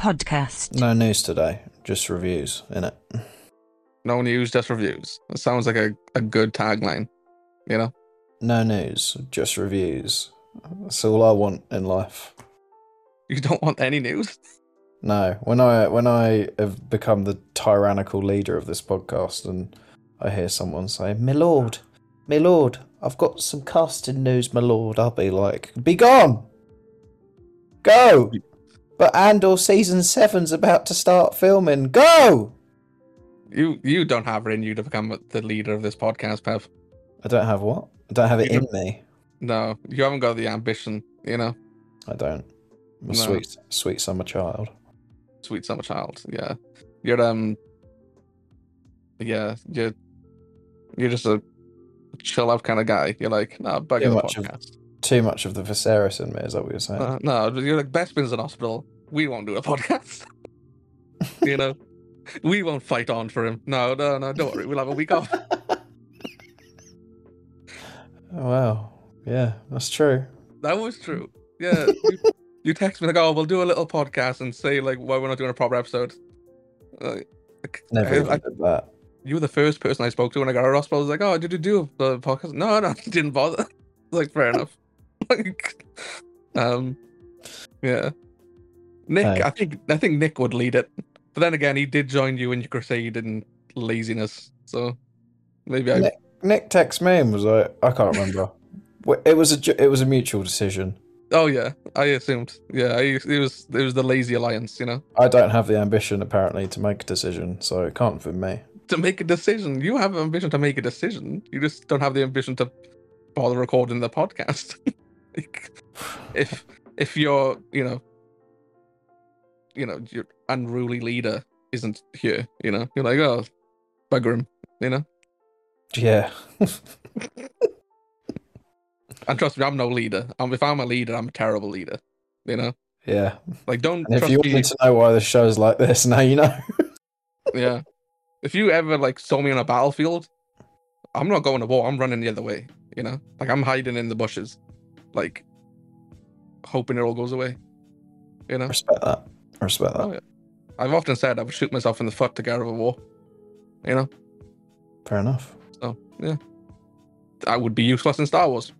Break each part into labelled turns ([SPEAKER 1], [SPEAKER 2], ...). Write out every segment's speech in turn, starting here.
[SPEAKER 1] Podcast.
[SPEAKER 2] No news today, just reviews, innit?
[SPEAKER 3] No news, just reviews. It sounds like a, a good tagline. You know?
[SPEAKER 2] No news, just reviews. That's all I want in life.
[SPEAKER 3] You don't want any news?
[SPEAKER 2] No, when I when I have become the tyrannical leader of this podcast and I hear someone say, "My lord, my lord, I've got some casting news, my lord," I'll be like, "Be gone, go." But Andor season seven's about to start filming. Go.
[SPEAKER 3] You you don't have it in you to become the leader of this podcast, Pev.
[SPEAKER 2] I don't have what? I don't have it
[SPEAKER 3] You
[SPEAKER 2] in
[SPEAKER 3] don't-
[SPEAKER 2] me.
[SPEAKER 3] No, you haven't got the ambition, you know?
[SPEAKER 2] I don't. I'm a
[SPEAKER 3] No.
[SPEAKER 2] sweet, sweet summer child.
[SPEAKER 3] Sweet summer child. Yeah. You're um Yeah, you're you're just a chill out kind of guy. You're like, no, back in the
[SPEAKER 2] much of-
[SPEAKER 3] podcast.
[SPEAKER 2] Too much of the Viserys in me, is that what you're saying?
[SPEAKER 3] Uh, no, you're like Bespin's in hospital. We won't do a podcast. you know? We won't fight on for him. No, no, no, don't worry. We'll have a week off.
[SPEAKER 2] Oh, wow. Yeah, that's true.
[SPEAKER 3] That was true. Yeah. You, you text me like, oh, we'll do a little podcast and say like why we're not doing a proper episode.
[SPEAKER 2] Never
[SPEAKER 3] I- I-
[SPEAKER 2] did that.
[SPEAKER 3] you were the first person I spoke to when I got out of hospital. I was like, oh, did you do the podcast? No, no, didn't bother. like, fair enough. Like, um, yeah. Nick. I think I think Nick would lead it, but then again, he did join you in your crusade in laziness, so maybe I.
[SPEAKER 2] Nick, Nick texted me and was like, I can't remember. It was a it was a mutual decision.
[SPEAKER 3] Oh yeah, I assumed. Yeah, I, it was it was the lazy alliance, you know,
[SPEAKER 2] I don't have the ambition apparently to make a decision, so it can't be me.
[SPEAKER 3] to make a decision. You have ambition to make a decision. You just don't have the ambition to bother recording the podcast. like, if if your you know you know your unruly leader isn't here, you know, you're like, oh, bugger him, you know.
[SPEAKER 2] Yeah.
[SPEAKER 3] And trust me, I'm no leader. Um, if I'm a leader, I'm a terrible leader. You know,
[SPEAKER 2] yeah.
[SPEAKER 3] like don't
[SPEAKER 2] And if you
[SPEAKER 3] me.
[SPEAKER 2] wanted to know why the show's like this, now you know.
[SPEAKER 3] Yeah. If you ever like saw me on a battlefield, I'm not going to war. I'm running the other way. You know, like I'm hiding in the bushes, like hoping it all goes away. You know,
[SPEAKER 2] Respect that. Respect that.
[SPEAKER 3] Oh, yeah. I've often said I would shoot myself in the foot to get out of a war. You know,
[SPEAKER 2] Fair enough.
[SPEAKER 3] so yeah, I would be useless in Star Wars.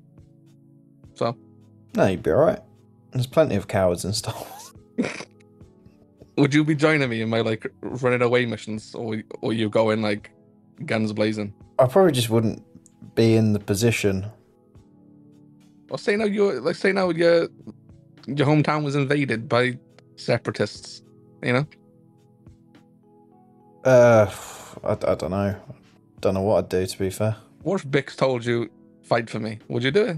[SPEAKER 3] So
[SPEAKER 2] No, you'd be alright. There's plenty of cowards in Star Wars.
[SPEAKER 3] would you be joining me in my like running away missions, or or you go in like guns blazing?
[SPEAKER 2] I probably just wouldn't be in the position.
[SPEAKER 3] Or say now you like say now your your hometown was invaded by separatists. You know,
[SPEAKER 2] Uh, I, I don't know. Don't know what I'd do, to be fair.
[SPEAKER 3] what if Bix told you fight for me? Would you do it?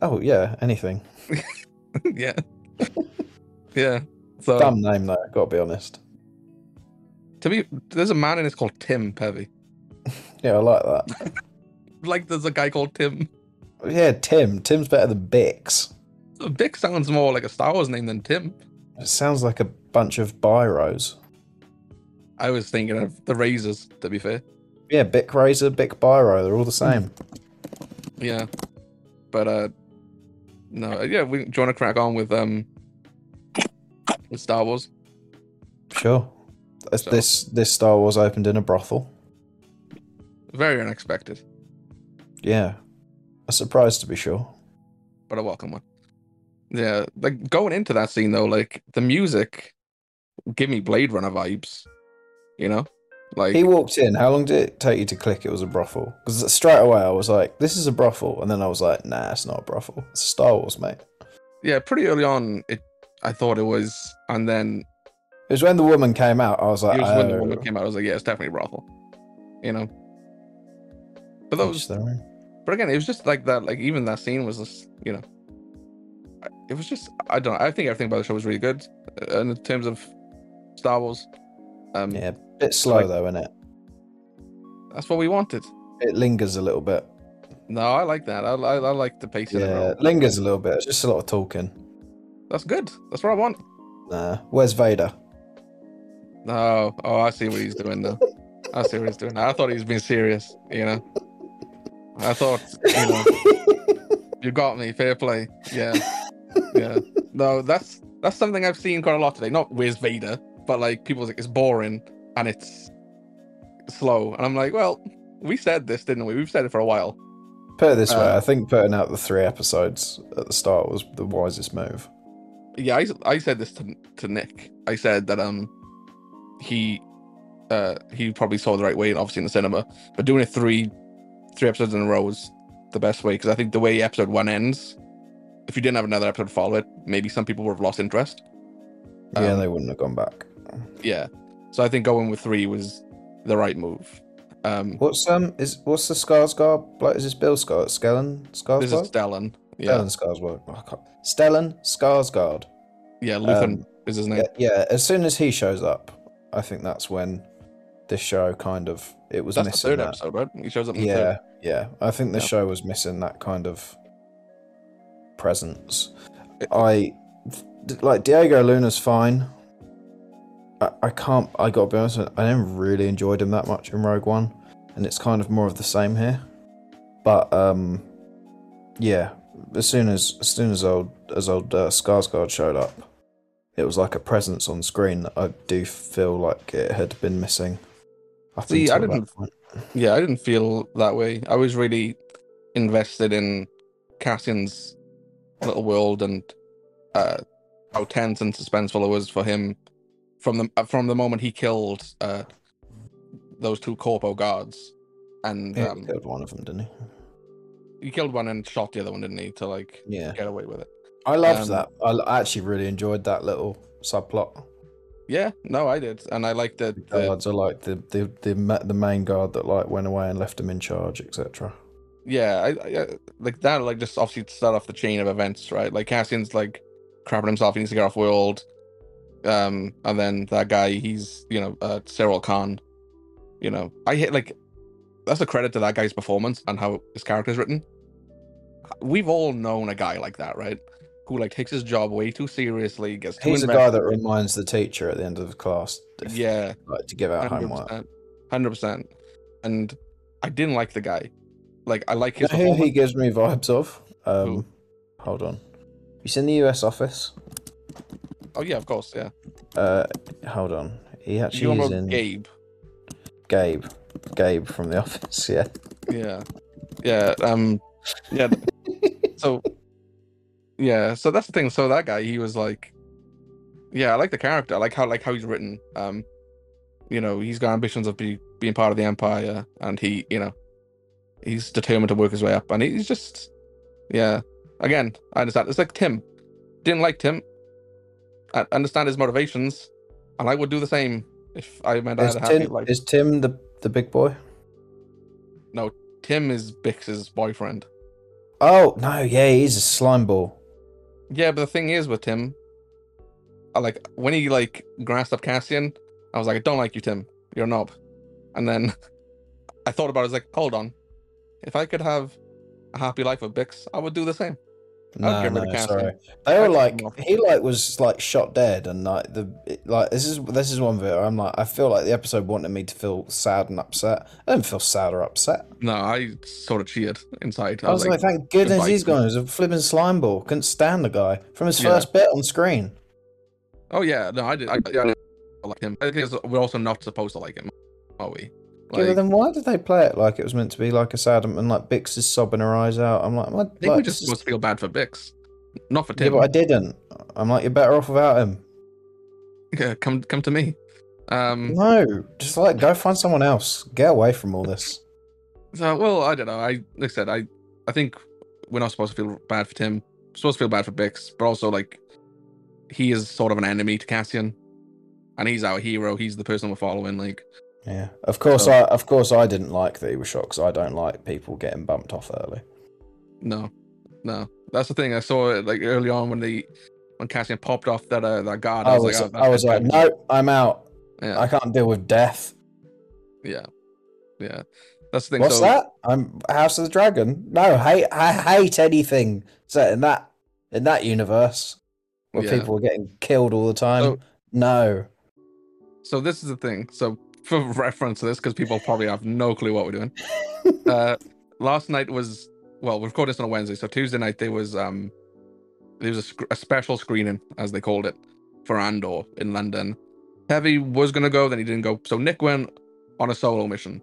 [SPEAKER 2] Oh, yeah, anything.
[SPEAKER 3] yeah, yeah. So
[SPEAKER 2] Dumb name, though, gotta be honest.
[SPEAKER 3] to me, there's a man in this called Tim Pevy.
[SPEAKER 2] Yeah, I like that.
[SPEAKER 3] Like there's a guy called Tim.
[SPEAKER 2] Yeah, Tim. Tim's better than Bix.
[SPEAKER 3] Bix sounds more like a Star Wars name than Tim.
[SPEAKER 2] It sounds like a bunch of biros.
[SPEAKER 3] I was thinking of the Razors. To be fair,
[SPEAKER 2] Yeah, Bic Razor, Bic Biro, they're all the same.
[SPEAKER 3] yeah. But uh, no, yeah. We, do you want to crack on with um with Star Wars?
[SPEAKER 2] Sure.
[SPEAKER 3] So-
[SPEAKER 2] This this Star Wars opened in a brothel.
[SPEAKER 3] Very unexpected,
[SPEAKER 2] Yeah. A surprise to be sure.
[SPEAKER 3] but a welcome one. Yeah, like going into that scene though, like the music give me Blade Runner vibes. You know, like
[SPEAKER 2] He walked in. How long did it take you to click it was a brothel? Because straight away I was like, this is a brothel. And then I was like, nah, it's not a brothel. It's Star Wars, mate.
[SPEAKER 3] yeah, pretty early on, it I thought it was, and then
[SPEAKER 2] It was when the woman came out, I was like,
[SPEAKER 3] it was when the
[SPEAKER 2] oh,
[SPEAKER 3] woman came out. I was like, yeah, it's definitely a brothel. You know, but those,
[SPEAKER 2] own.
[SPEAKER 3] But again, it was just like that. Like even that scene was just, you know, it was just I don't know. I think everything about the show was really good, uh, in terms of Star Wars. Um,
[SPEAKER 2] Yeah, bit slow
[SPEAKER 3] like-
[SPEAKER 2] though, isn't it?
[SPEAKER 3] that's what we wanted.
[SPEAKER 2] It lingers a little bit.
[SPEAKER 3] No, I like that. I, I, I like the pacing.
[SPEAKER 2] Yeah, it lingers a little bit. It's just a lot of talking.
[SPEAKER 3] That's good. That's what I want.
[SPEAKER 2] Nah. Where's Vader?
[SPEAKER 3] No, oh, I see what he's doing now. I see what he's doing. Now. I thought he was being serious. You know, I thought you know you got me. Fair play. Yeah, yeah. No, that's that's something I've seen quite a lot today. Not where's Vader, but like people's like it's boring and it's slow, and I'm like, well, we said this, didn't we? We've said it for a while.
[SPEAKER 2] Put it this way,
[SPEAKER 3] Uh,
[SPEAKER 2] I think putting out the three episodes at the start was the wisest move.
[SPEAKER 3] Yeah, I, I said this to to Nick. I said that um he uh he probably saw the right way, obviously in the cinema, but doing it three three episodes in a row was the best way because I think the way episode one ends, if you didn't have another episode to follow it, maybe some people would have lost interest.
[SPEAKER 2] Yeah,
[SPEAKER 3] Um,
[SPEAKER 2] they wouldn't have gone back.
[SPEAKER 3] Yeah, so I think going with three was the right move. Um,
[SPEAKER 2] What's um is what's the Skarsgård? Like, is this Bill Skar Skellen
[SPEAKER 3] this is Stellan. Yeah,
[SPEAKER 2] Stellan Skarsgård. Oh, Stellan Skarsgård.
[SPEAKER 3] yeah, Luthen
[SPEAKER 2] Um,
[SPEAKER 3] is his name.
[SPEAKER 2] Yeah, yeah. As soon as he shows up, I think that's when this show kind of it was
[SPEAKER 3] That's the
[SPEAKER 2] missing.
[SPEAKER 3] third
[SPEAKER 2] that.
[SPEAKER 3] episode, right? He shows up in the
[SPEAKER 2] Yeah, yeah. I think the
[SPEAKER 3] Yeah.
[SPEAKER 2] show was missing that kind of presence. I like Diego Luna's fine. I, I can't. I got to be honest. I never really enjoyed him that much in Rogue One, and it's kind of more of the same here. But um, yeah. As soon as as soon as old as old uh, Skarsgård showed up, it was like a presence on screen that I do feel like it had been missing.
[SPEAKER 3] See, I didn't- Yeah, I didn't feel that way. I was really invested in Cassian's little world and uh, how tense and suspenseful it was for him from the uh, from the moment he killed uh, those two corpo guards, and
[SPEAKER 2] Yeah, he
[SPEAKER 3] um,
[SPEAKER 2] killed one of them, didn't he?
[SPEAKER 3] he killed one and shot the other one, didn't he? To like
[SPEAKER 2] Yeah.
[SPEAKER 3] get away with it.
[SPEAKER 2] I loved
[SPEAKER 3] Um,
[SPEAKER 2] that. I actually really enjoyed that little subplot.
[SPEAKER 3] Yeah, no, I did, and I liked that.
[SPEAKER 2] The
[SPEAKER 3] the-
[SPEAKER 2] guards are like the the the, the main guard that like went away and left him in charge, etc.
[SPEAKER 3] yeah, I, I I- like that. Like just obviously to start off the chain of events, right? Like Cassian's like crapping himself. He needs to get off world. Um, and then that guy, he's you know uh, Syril Karn. You know, I hit like that's a credit to that guy's performance and how his character is written. We've all known a guy like that, right? Who like takes his job way too seriously, gets too
[SPEAKER 2] He's the guy that reminds the teacher at the end of the class, if,
[SPEAKER 3] yeah,
[SPEAKER 2] like to give out
[SPEAKER 3] hundred
[SPEAKER 2] homework.
[SPEAKER 3] hundred percent. And I didn't like the guy. Like I like
[SPEAKER 2] You
[SPEAKER 3] his
[SPEAKER 2] know who he gives me vibes of? Um,
[SPEAKER 3] Who?
[SPEAKER 2] hold on. You seen the U.S. office?
[SPEAKER 3] Oh yeah, of course, yeah.
[SPEAKER 2] Uh, hold on. He
[SPEAKER 3] You
[SPEAKER 2] actually is in
[SPEAKER 3] Gabe?
[SPEAKER 2] Gabe. Gabe from the office. Yeah.
[SPEAKER 3] yeah yeah um yeah so yeah so that's the thing so that guy he was like yeah i like the character i like how like how he's written um you know he's got ambitions of be, being part of the empire and he you know he's determined to work his way up and he's just yeah again i understand it's like tim didn't like tim i understand his motivations and i would do the same if i meant i
[SPEAKER 2] Is Tim, is Tim the the big boy?
[SPEAKER 3] No tim is bix's boyfriend
[SPEAKER 2] Oh no, yeah, he's a slime ball.
[SPEAKER 3] Yeah, but the thing is with Tim, I like when he like grasped up Cassian, I was like, I don't like you, Tim. You're a knob. And then I thought about it, I was like, hold on. If I could have a happy life with Bix, I would do the same.
[SPEAKER 2] No,
[SPEAKER 3] of
[SPEAKER 2] no,
[SPEAKER 3] Cassian.
[SPEAKER 2] sorry. They were like he like was like shot dead, and like the like this is this is one bit where I'm like I feel like the episode wanted me to feel sad and upset. I didn't feel sad or upset.
[SPEAKER 3] No, I sort of cheered inside.
[SPEAKER 2] I was like, thank goodness he's gone. He was a flipping slime ball. Couldn't stand the guy from his
[SPEAKER 3] Yeah.
[SPEAKER 2] first bit on screen.
[SPEAKER 3] oh yeah, no, I did. I, yeah, I like him. I think it's- we're also not supposed to like him, are we?
[SPEAKER 2] Yeah, then why did they play it like it was meant to be like a sad and like Bix is sobbing her eyes out? I'm like, what?
[SPEAKER 3] I think
[SPEAKER 2] like,
[SPEAKER 3] we just supposed to feel bad for Bix, not for Tim.
[SPEAKER 2] yeah, but I didn't. I'm like, you're better off without him.
[SPEAKER 3] Yeah, come come to me. Um,
[SPEAKER 2] No, just like go find someone else. Get away from all this.
[SPEAKER 3] So well, I don't know. I like I said, I I think we're not supposed to feel bad for Tim. We're supposed to feel bad for Bix, but also like he is sort of an enemy to Cassian, and he's our hero. He's the person we're following. Like
[SPEAKER 2] Yeah, of course.
[SPEAKER 3] So-
[SPEAKER 2] I of course I didn't like that he was shot because I don't like people getting bumped off early.
[SPEAKER 3] no, no, that's the thing. I saw it like early on when the when Cassian popped off that uh, that guard.
[SPEAKER 2] I was
[SPEAKER 3] like, oh,
[SPEAKER 2] I was like, no, I'm out.
[SPEAKER 3] Yeah,
[SPEAKER 2] I can't deal with death.
[SPEAKER 3] yeah, yeah. That's the thing.
[SPEAKER 2] What's
[SPEAKER 3] so,
[SPEAKER 2] that? I'm House of the Dragon. No, hate I hate anything set in that in that universe where
[SPEAKER 3] Yeah.
[SPEAKER 2] people are getting killed all the time.
[SPEAKER 3] So-
[SPEAKER 2] no.
[SPEAKER 3] So this is the thing. So for reference to this, because people probably have no clue what we're doing. uh, last night was well, we recorded this on a Wednesday. So Tuesday night there was um there was a, sc- a special screening, as they called it, for Andor in London. Pevy was gonna go, then he didn't go. So Nick went on a solo mission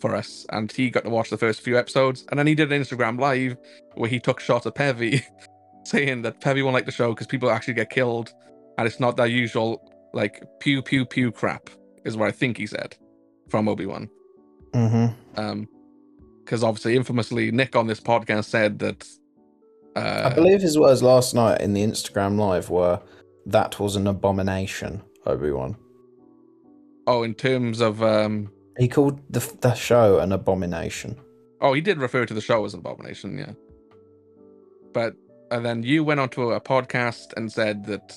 [SPEAKER 3] for us, and he got to watch the first few episodes, and then he did an Instagram live where he took shots of Pevy, saying that Pevy won't like the show because people actually get killed, and it's not that usual like pew pew pew crap, is what I think he said from Obi Wan.
[SPEAKER 2] Mm-hmm.
[SPEAKER 3] Um, because obviously, infamously, Nick on this podcast said that. Uh,
[SPEAKER 2] I believe his words last night in the Instagram live were, "That was an abomination." Obi Wan.
[SPEAKER 3] Oh, in terms of um,
[SPEAKER 2] He called the the show an abomination.
[SPEAKER 3] oh, he did refer to the show as an abomination, yeah. But and then you went onto a podcast and said that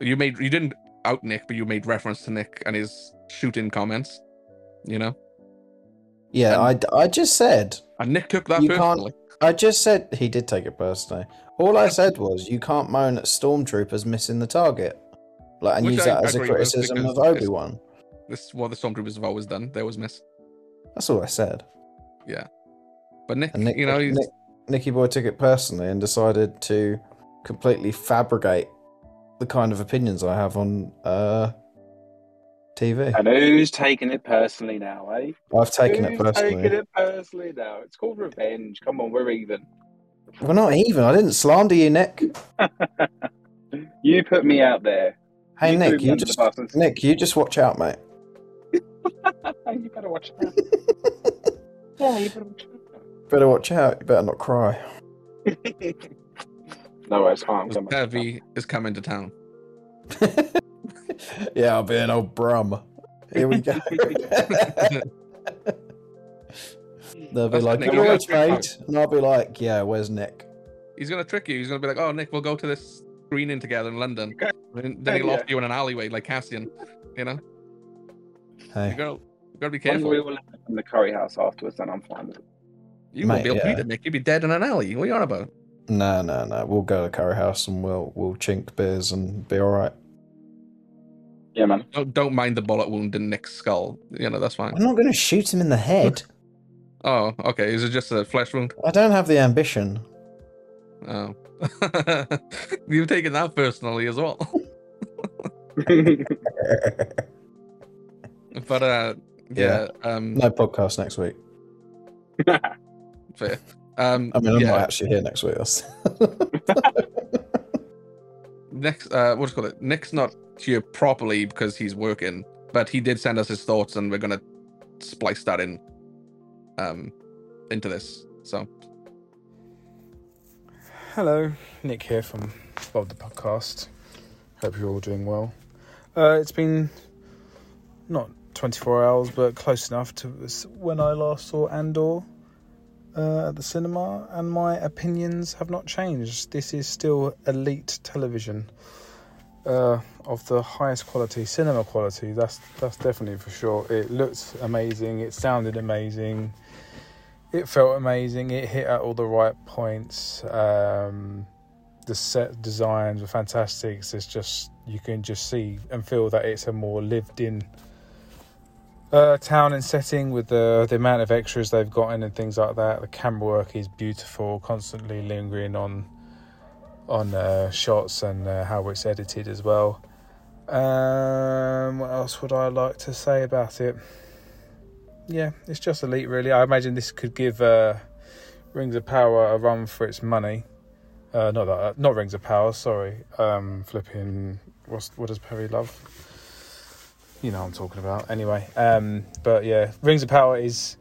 [SPEAKER 3] you made you didn't out Nick, but you made reference to Nick and his shooting comments. You know,
[SPEAKER 2] Yeah, I, I just said
[SPEAKER 3] and Nick took that
[SPEAKER 2] You can't-
[SPEAKER 3] personally.
[SPEAKER 2] I just said he did take it personally. All I said was you can't moan at stormtroopers missing the target, like and
[SPEAKER 3] Which
[SPEAKER 2] use
[SPEAKER 3] I
[SPEAKER 2] that as a criticism of Obi Wan.
[SPEAKER 3] This is what the stormtroopers have always done. They always miss.
[SPEAKER 2] That's all I said.
[SPEAKER 3] Yeah, but Nick,
[SPEAKER 2] Nick,
[SPEAKER 3] you know,
[SPEAKER 2] Nick, Nicky Boy took it personally and decided to completely fabricate the kind of opinions I have on uh, TV.
[SPEAKER 4] And who's taking it personally now, eh?
[SPEAKER 2] I've taken it
[SPEAKER 4] who's
[SPEAKER 2] personally.
[SPEAKER 4] taking it personally now? It's called revenge. Come on, we're even.
[SPEAKER 2] We're not even. I didn't slander you, Nick.
[SPEAKER 4] You put me out there.
[SPEAKER 2] Hey,
[SPEAKER 4] You
[SPEAKER 2] Nick, you just Nick, you just watch out, mate.
[SPEAKER 4] you better watch that. yeah, you better watch
[SPEAKER 2] Better watch out. You better not cry.
[SPEAKER 4] That. no, it's fine. I'm coming.
[SPEAKER 3] Pevy is coming to town.
[SPEAKER 2] yeah, I'll be an old oh, brum. Here we go. They'll be
[SPEAKER 3] That's
[SPEAKER 2] like,
[SPEAKER 3] Nick,
[SPEAKER 2] "You're
[SPEAKER 3] you
[SPEAKER 2] right, and I'll be like, "Yeah, where's Nick?"
[SPEAKER 3] He's gonna trick you. He's gonna be like, "Oh, Nick, we'll go to this screening together in London."
[SPEAKER 4] Okay.
[SPEAKER 3] Then, then he'll
[SPEAKER 4] Yeah.
[SPEAKER 3] offer you in an alleyway like Cassian. You know, you
[SPEAKER 2] Hey,
[SPEAKER 3] go. You gotta be
[SPEAKER 4] When
[SPEAKER 3] careful.
[SPEAKER 4] we all end up in the curry house afterwards, then I'm fine with it.
[SPEAKER 3] You won't be able to beat it, Nick. You'd be dead in an alley. What are you on about?
[SPEAKER 2] No, no, no. We'll go to Curry House and we'll we'll chink beers and be all right.
[SPEAKER 4] Yeah, man.
[SPEAKER 3] Don't, don't mind the bullet wound in Nick's skull. You know, that's fine.
[SPEAKER 2] I'm not going to shoot him in the head.
[SPEAKER 3] Oh, okay. Is it just a flesh wound?
[SPEAKER 2] I don't have the ambition.
[SPEAKER 3] Oh. You've taken that personally as well. But uh yeah, um
[SPEAKER 2] No podcast next week.
[SPEAKER 3] fair. Um
[SPEAKER 2] I mean, I'm
[SPEAKER 3] yeah,
[SPEAKER 2] not actually here next week. That's...
[SPEAKER 3] next uh what's it called it? Nick's not here properly because he's working, but he did send us his thoughts and we're gonna splice that in um into this. So
[SPEAKER 5] Hello, Nick here from Bob the Podcast. Hope you're all doing well. Uh, it's been not 24 hours, but close enough to when I last saw Andor uh, at the cinema, and my opinions have not changed. This is still elite television uh, of the highest quality, cinema quality. That's that's definitely for sure. It looked amazing. It sounded amazing it felt amazing. It hit at all the right points. Um, the set designs were fantastic. It's just you can just see and feel that it's a more lived-in uh, town and setting with the the amount of extras they've gotten and things like that. The camera work is beautiful, constantly lingering on on uh, shots and uh, how it's edited as well. Um, what else would I like to say about it? yeah, it's just elite, really. I imagine this could give uh, Rings of Power a run for its money. Uh, not that, not Rings of Power. Sorry, um, flipping. What's what does Perry love? You know what I'm talking about. Anyway, um, but yeah, Rings of Power is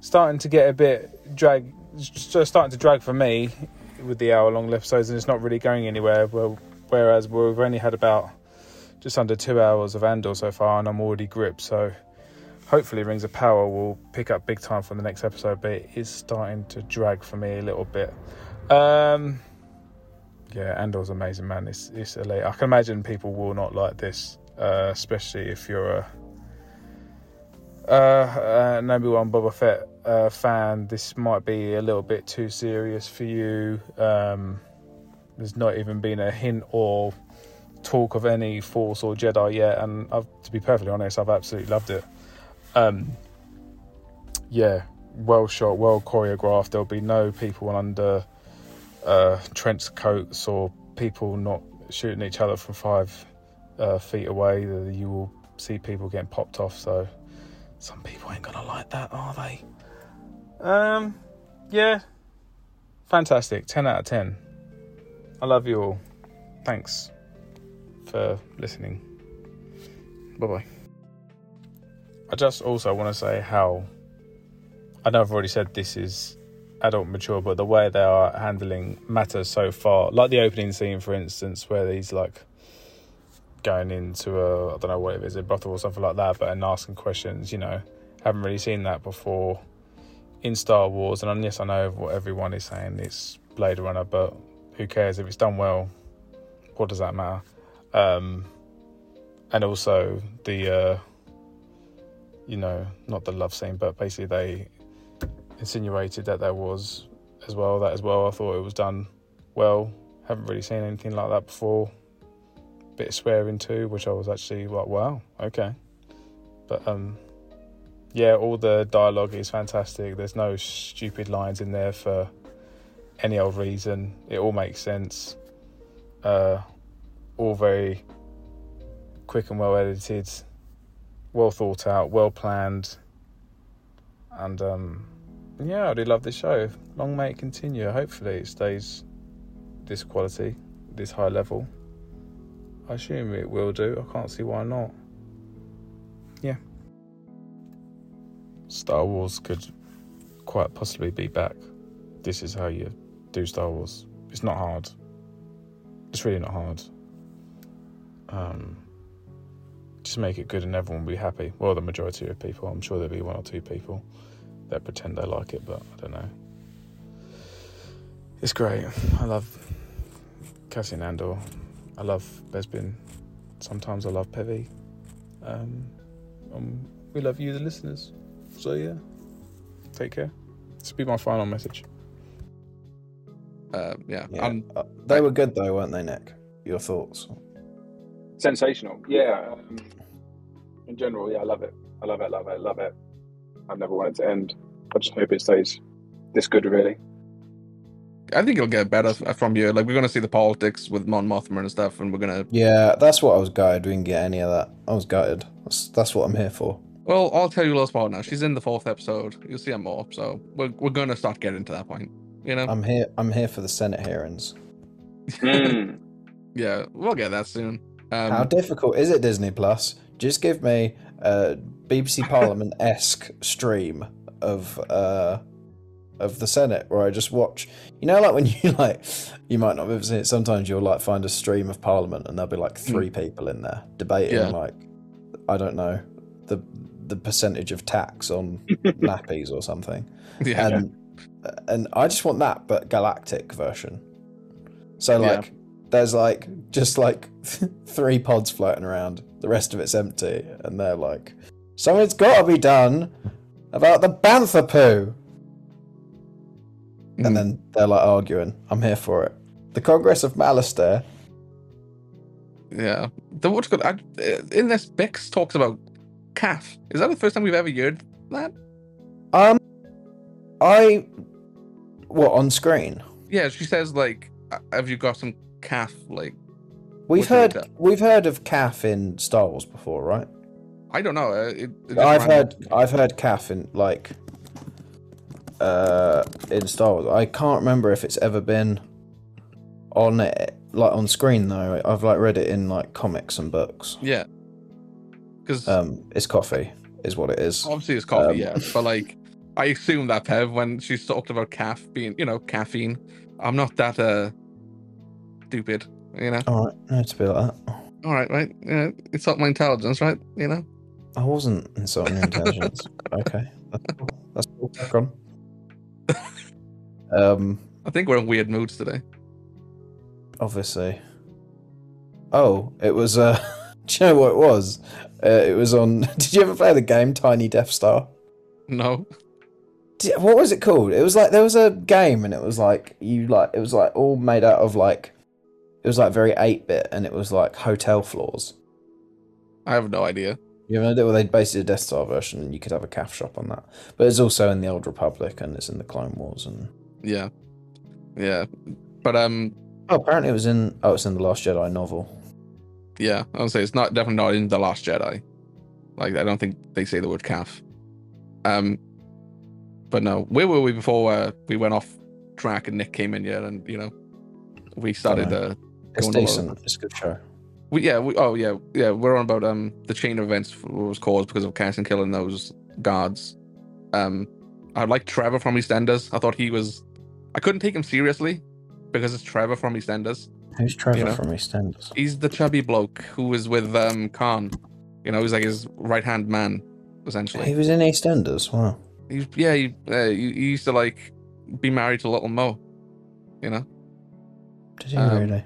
[SPEAKER 5] starting to get a bit drag, starting to drag for me with the hour-long episodes, and it's not really going anywhere. Well, whereas we've only had about just under two hours of Andor so far, and I'm already gripped. So hopefully Rings of Power will pick up big time from the next episode, but it is starting to drag for me a little bit. Um, yeah, Andor's amazing, man. It's it's elite. I can imagine people will not like this, uh, especially if you're a uh, an Obi Wan Boba Fett uh, fan. This might be a little bit too serious for you. Um, there's not even been a hint or talk of any Force or Jedi yet, and I've, to be perfectly honest, I've absolutely loved it. Um, yeah, well shot, well choreographed. There'll be no people under uh, trench coats or people not shooting each other from five uh, feet away, you will see people getting popped off. So some people ain't gonna like that, are they? Um, yeah, fantastic. Ten out of ten. I love you all. Thanks for listening. Bye bye. I just also want to say how I know I've already said this is adult mature, but the way they are handling matters so far, like the opening scene, for instance, where he's like going into a I don't know what it is, a brothel or something like that, but and asking questions. You know, haven't really seen that before in Star Wars. And yes, I know what everyone is saying it's Blade Runner, but who cares if it's done well? What does that matter? Um, and also the uh, you know not the love scene, but basically they insinuated that there was as well that as well. I thought it was done well. Haven't really seen anything like that before. Bit of swearing too, which I was actually like, wow, okay. But um, yeah, all the dialogue is fantastic. There's no stupid lines in there for any old reason. It all makes sense. Uh, all very quick and well edited, well thought out, well planned, and um, yeah, I do love this show. Long may it continue. Hopefully, it stays this quality, this high level. I assume it will do. I can't see why not. Yeah. Star Wars could quite possibly be back. This is how you do Star Wars. It's not hard. It's really not hard. Um, just make it good and everyone will be happy. Well, the majority of people. I'm sure there'll be one or two people that pretend they like it, but I don't know. It's great. I love Cassian Andor. I love Bespin. Sometimes I love Pevi. Um, um, we love you, the listeners. So yeah, take care. This will be my final message.
[SPEAKER 3] Uh, yeah.
[SPEAKER 2] Yeah.
[SPEAKER 3] Um,
[SPEAKER 2] Uh, they were good though, weren't they, Nick? Your thoughts?
[SPEAKER 4] Sensational. Yeah. Um, in general, yeah, I love it. I love it, love it, love it. I never want it to end. I just hope it stays this good, really.
[SPEAKER 3] I think it'll get better from here. Like we're gonna see the politics with Mon Mothma and stuff, and we're gonna.
[SPEAKER 2] Yeah, that's what I was gutted. We didn't get any of that. I was gutted. That's that's what I'm here for.
[SPEAKER 3] Well, I'll tell you a little spoiler now. She's in the fourth episode. You'll see her more. So we're we're gonna start getting to that point. You know.
[SPEAKER 2] I'm here. I'm here for the Senate hearings.
[SPEAKER 4] Mm.
[SPEAKER 3] yeah, we'll get that soon. Um,
[SPEAKER 2] How difficult is it, Disney Plus? Just give me a BBC Parliament esque stream of uh of the Senate where I just watch. You know, like when you like, you might not have ever seen it. Sometimes you'll like find a stream of Parliament and there'll be like hmm. three people in there debating
[SPEAKER 3] Yeah.
[SPEAKER 2] like, I don't know, the the percentage of tax on nappies or something.
[SPEAKER 3] yeah.
[SPEAKER 2] and uh, and I just want that, but galactic version. So
[SPEAKER 3] Yeah.
[SPEAKER 2] like, there's like just like three pods floating around. The rest of it's empty, and they're like, something's got to be done about the bantha poo.
[SPEAKER 3] Mm.
[SPEAKER 2] And then they're like arguing. I'm here for it. The Congress of Malastare.
[SPEAKER 3] Yeah. The what's good? Uh, in this, Bix talks about caf. Is that the first time we've ever heard that?
[SPEAKER 2] Um, I what on screen?
[SPEAKER 3] Yeah, she says like, "Uh, "Have you got some caf?" Like,
[SPEAKER 2] We've heard we've heard of caf in Star Wars before, right?
[SPEAKER 3] I don't know. Uh, it, it
[SPEAKER 2] I've
[SPEAKER 3] ran-
[SPEAKER 2] heard I've heard caf in like uh in Star Wars. I can't remember if it's ever been on it like on screen though. I've like read it in like comics and books.
[SPEAKER 3] Yeah. Because
[SPEAKER 2] Um it's coffee is what it is.
[SPEAKER 3] obviously it's coffee,
[SPEAKER 2] um,
[SPEAKER 3] yeah. But like, I assume that Pev when she's talked about caf being, you know, caffeine. I'm not that uh stupid, you know.
[SPEAKER 2] All right, no, to be like that.
[SPEAKER 3] All right, right. Yeah, it's not my intelligence, right? You know.
[SPEAKER 2] I wasn't insulting your intelligence. okay. That's cool. That's cool. Back on. Um
[SPEAKER 3] I think we're in weird moods today.
[SPEAKER 2] obviously. Oh, it was uh do you know what it was? Uh, it was on did you ever play the game Tiny Death Star?
[SPEAKER 3] No.
[SPEAKER 2] Di- what was it called? It was like there was a game and it was like you like it was like all made out of like it was like very eight bit and it was like hotel floors.
[SPEAKER 3] I have no idea.
[SPEAKER 2] You know, well, they basically a Death Star version and you could have a caf shop on that. But it's also in the Old Republic and it's in the Clone Wars and
[SPEAKER 3] Yeah. Yeah. But um,
[SPEAKER 2] Oh, apparently it was in. Oh, it's in the Last Jedi novel.
[SPEAKER 3] yeah, I would say it's not definitely not in the Last Jedi. Like I don't think they say the word caf. Um, but no, where were we before uh, we went off track and Nick came in here and you know we started uh,
[SPEAKER 2] It's decent. It's a good show.
[SPEAKER 3] We yeah we oh yeah yeah we're on about um the chain of events was caused because of Cassian killing those guards. Um, I like Trevor from EastEnders. I thought he was. I couldn't take him seriously because it's Trevor from EastEnders.
[SPEAKER 2] Who's Trevor
[SPEAKER 3] You know?
[SPEAKER 2] from EastEnders?
[SPEAKER 3] He's the chubby bloke who was with um Karn. You know, he's like his right hand man, essentially.
[SPEAKER 2] He was in EastEnders. Wow.
[SPEAKER 3] He's yeah, he, uh, he, he used to like be married to Little Mo. You know,
[SPEAKER 2] Did he
[SPEAKER 3] Um,
[SPEAKER 2] really?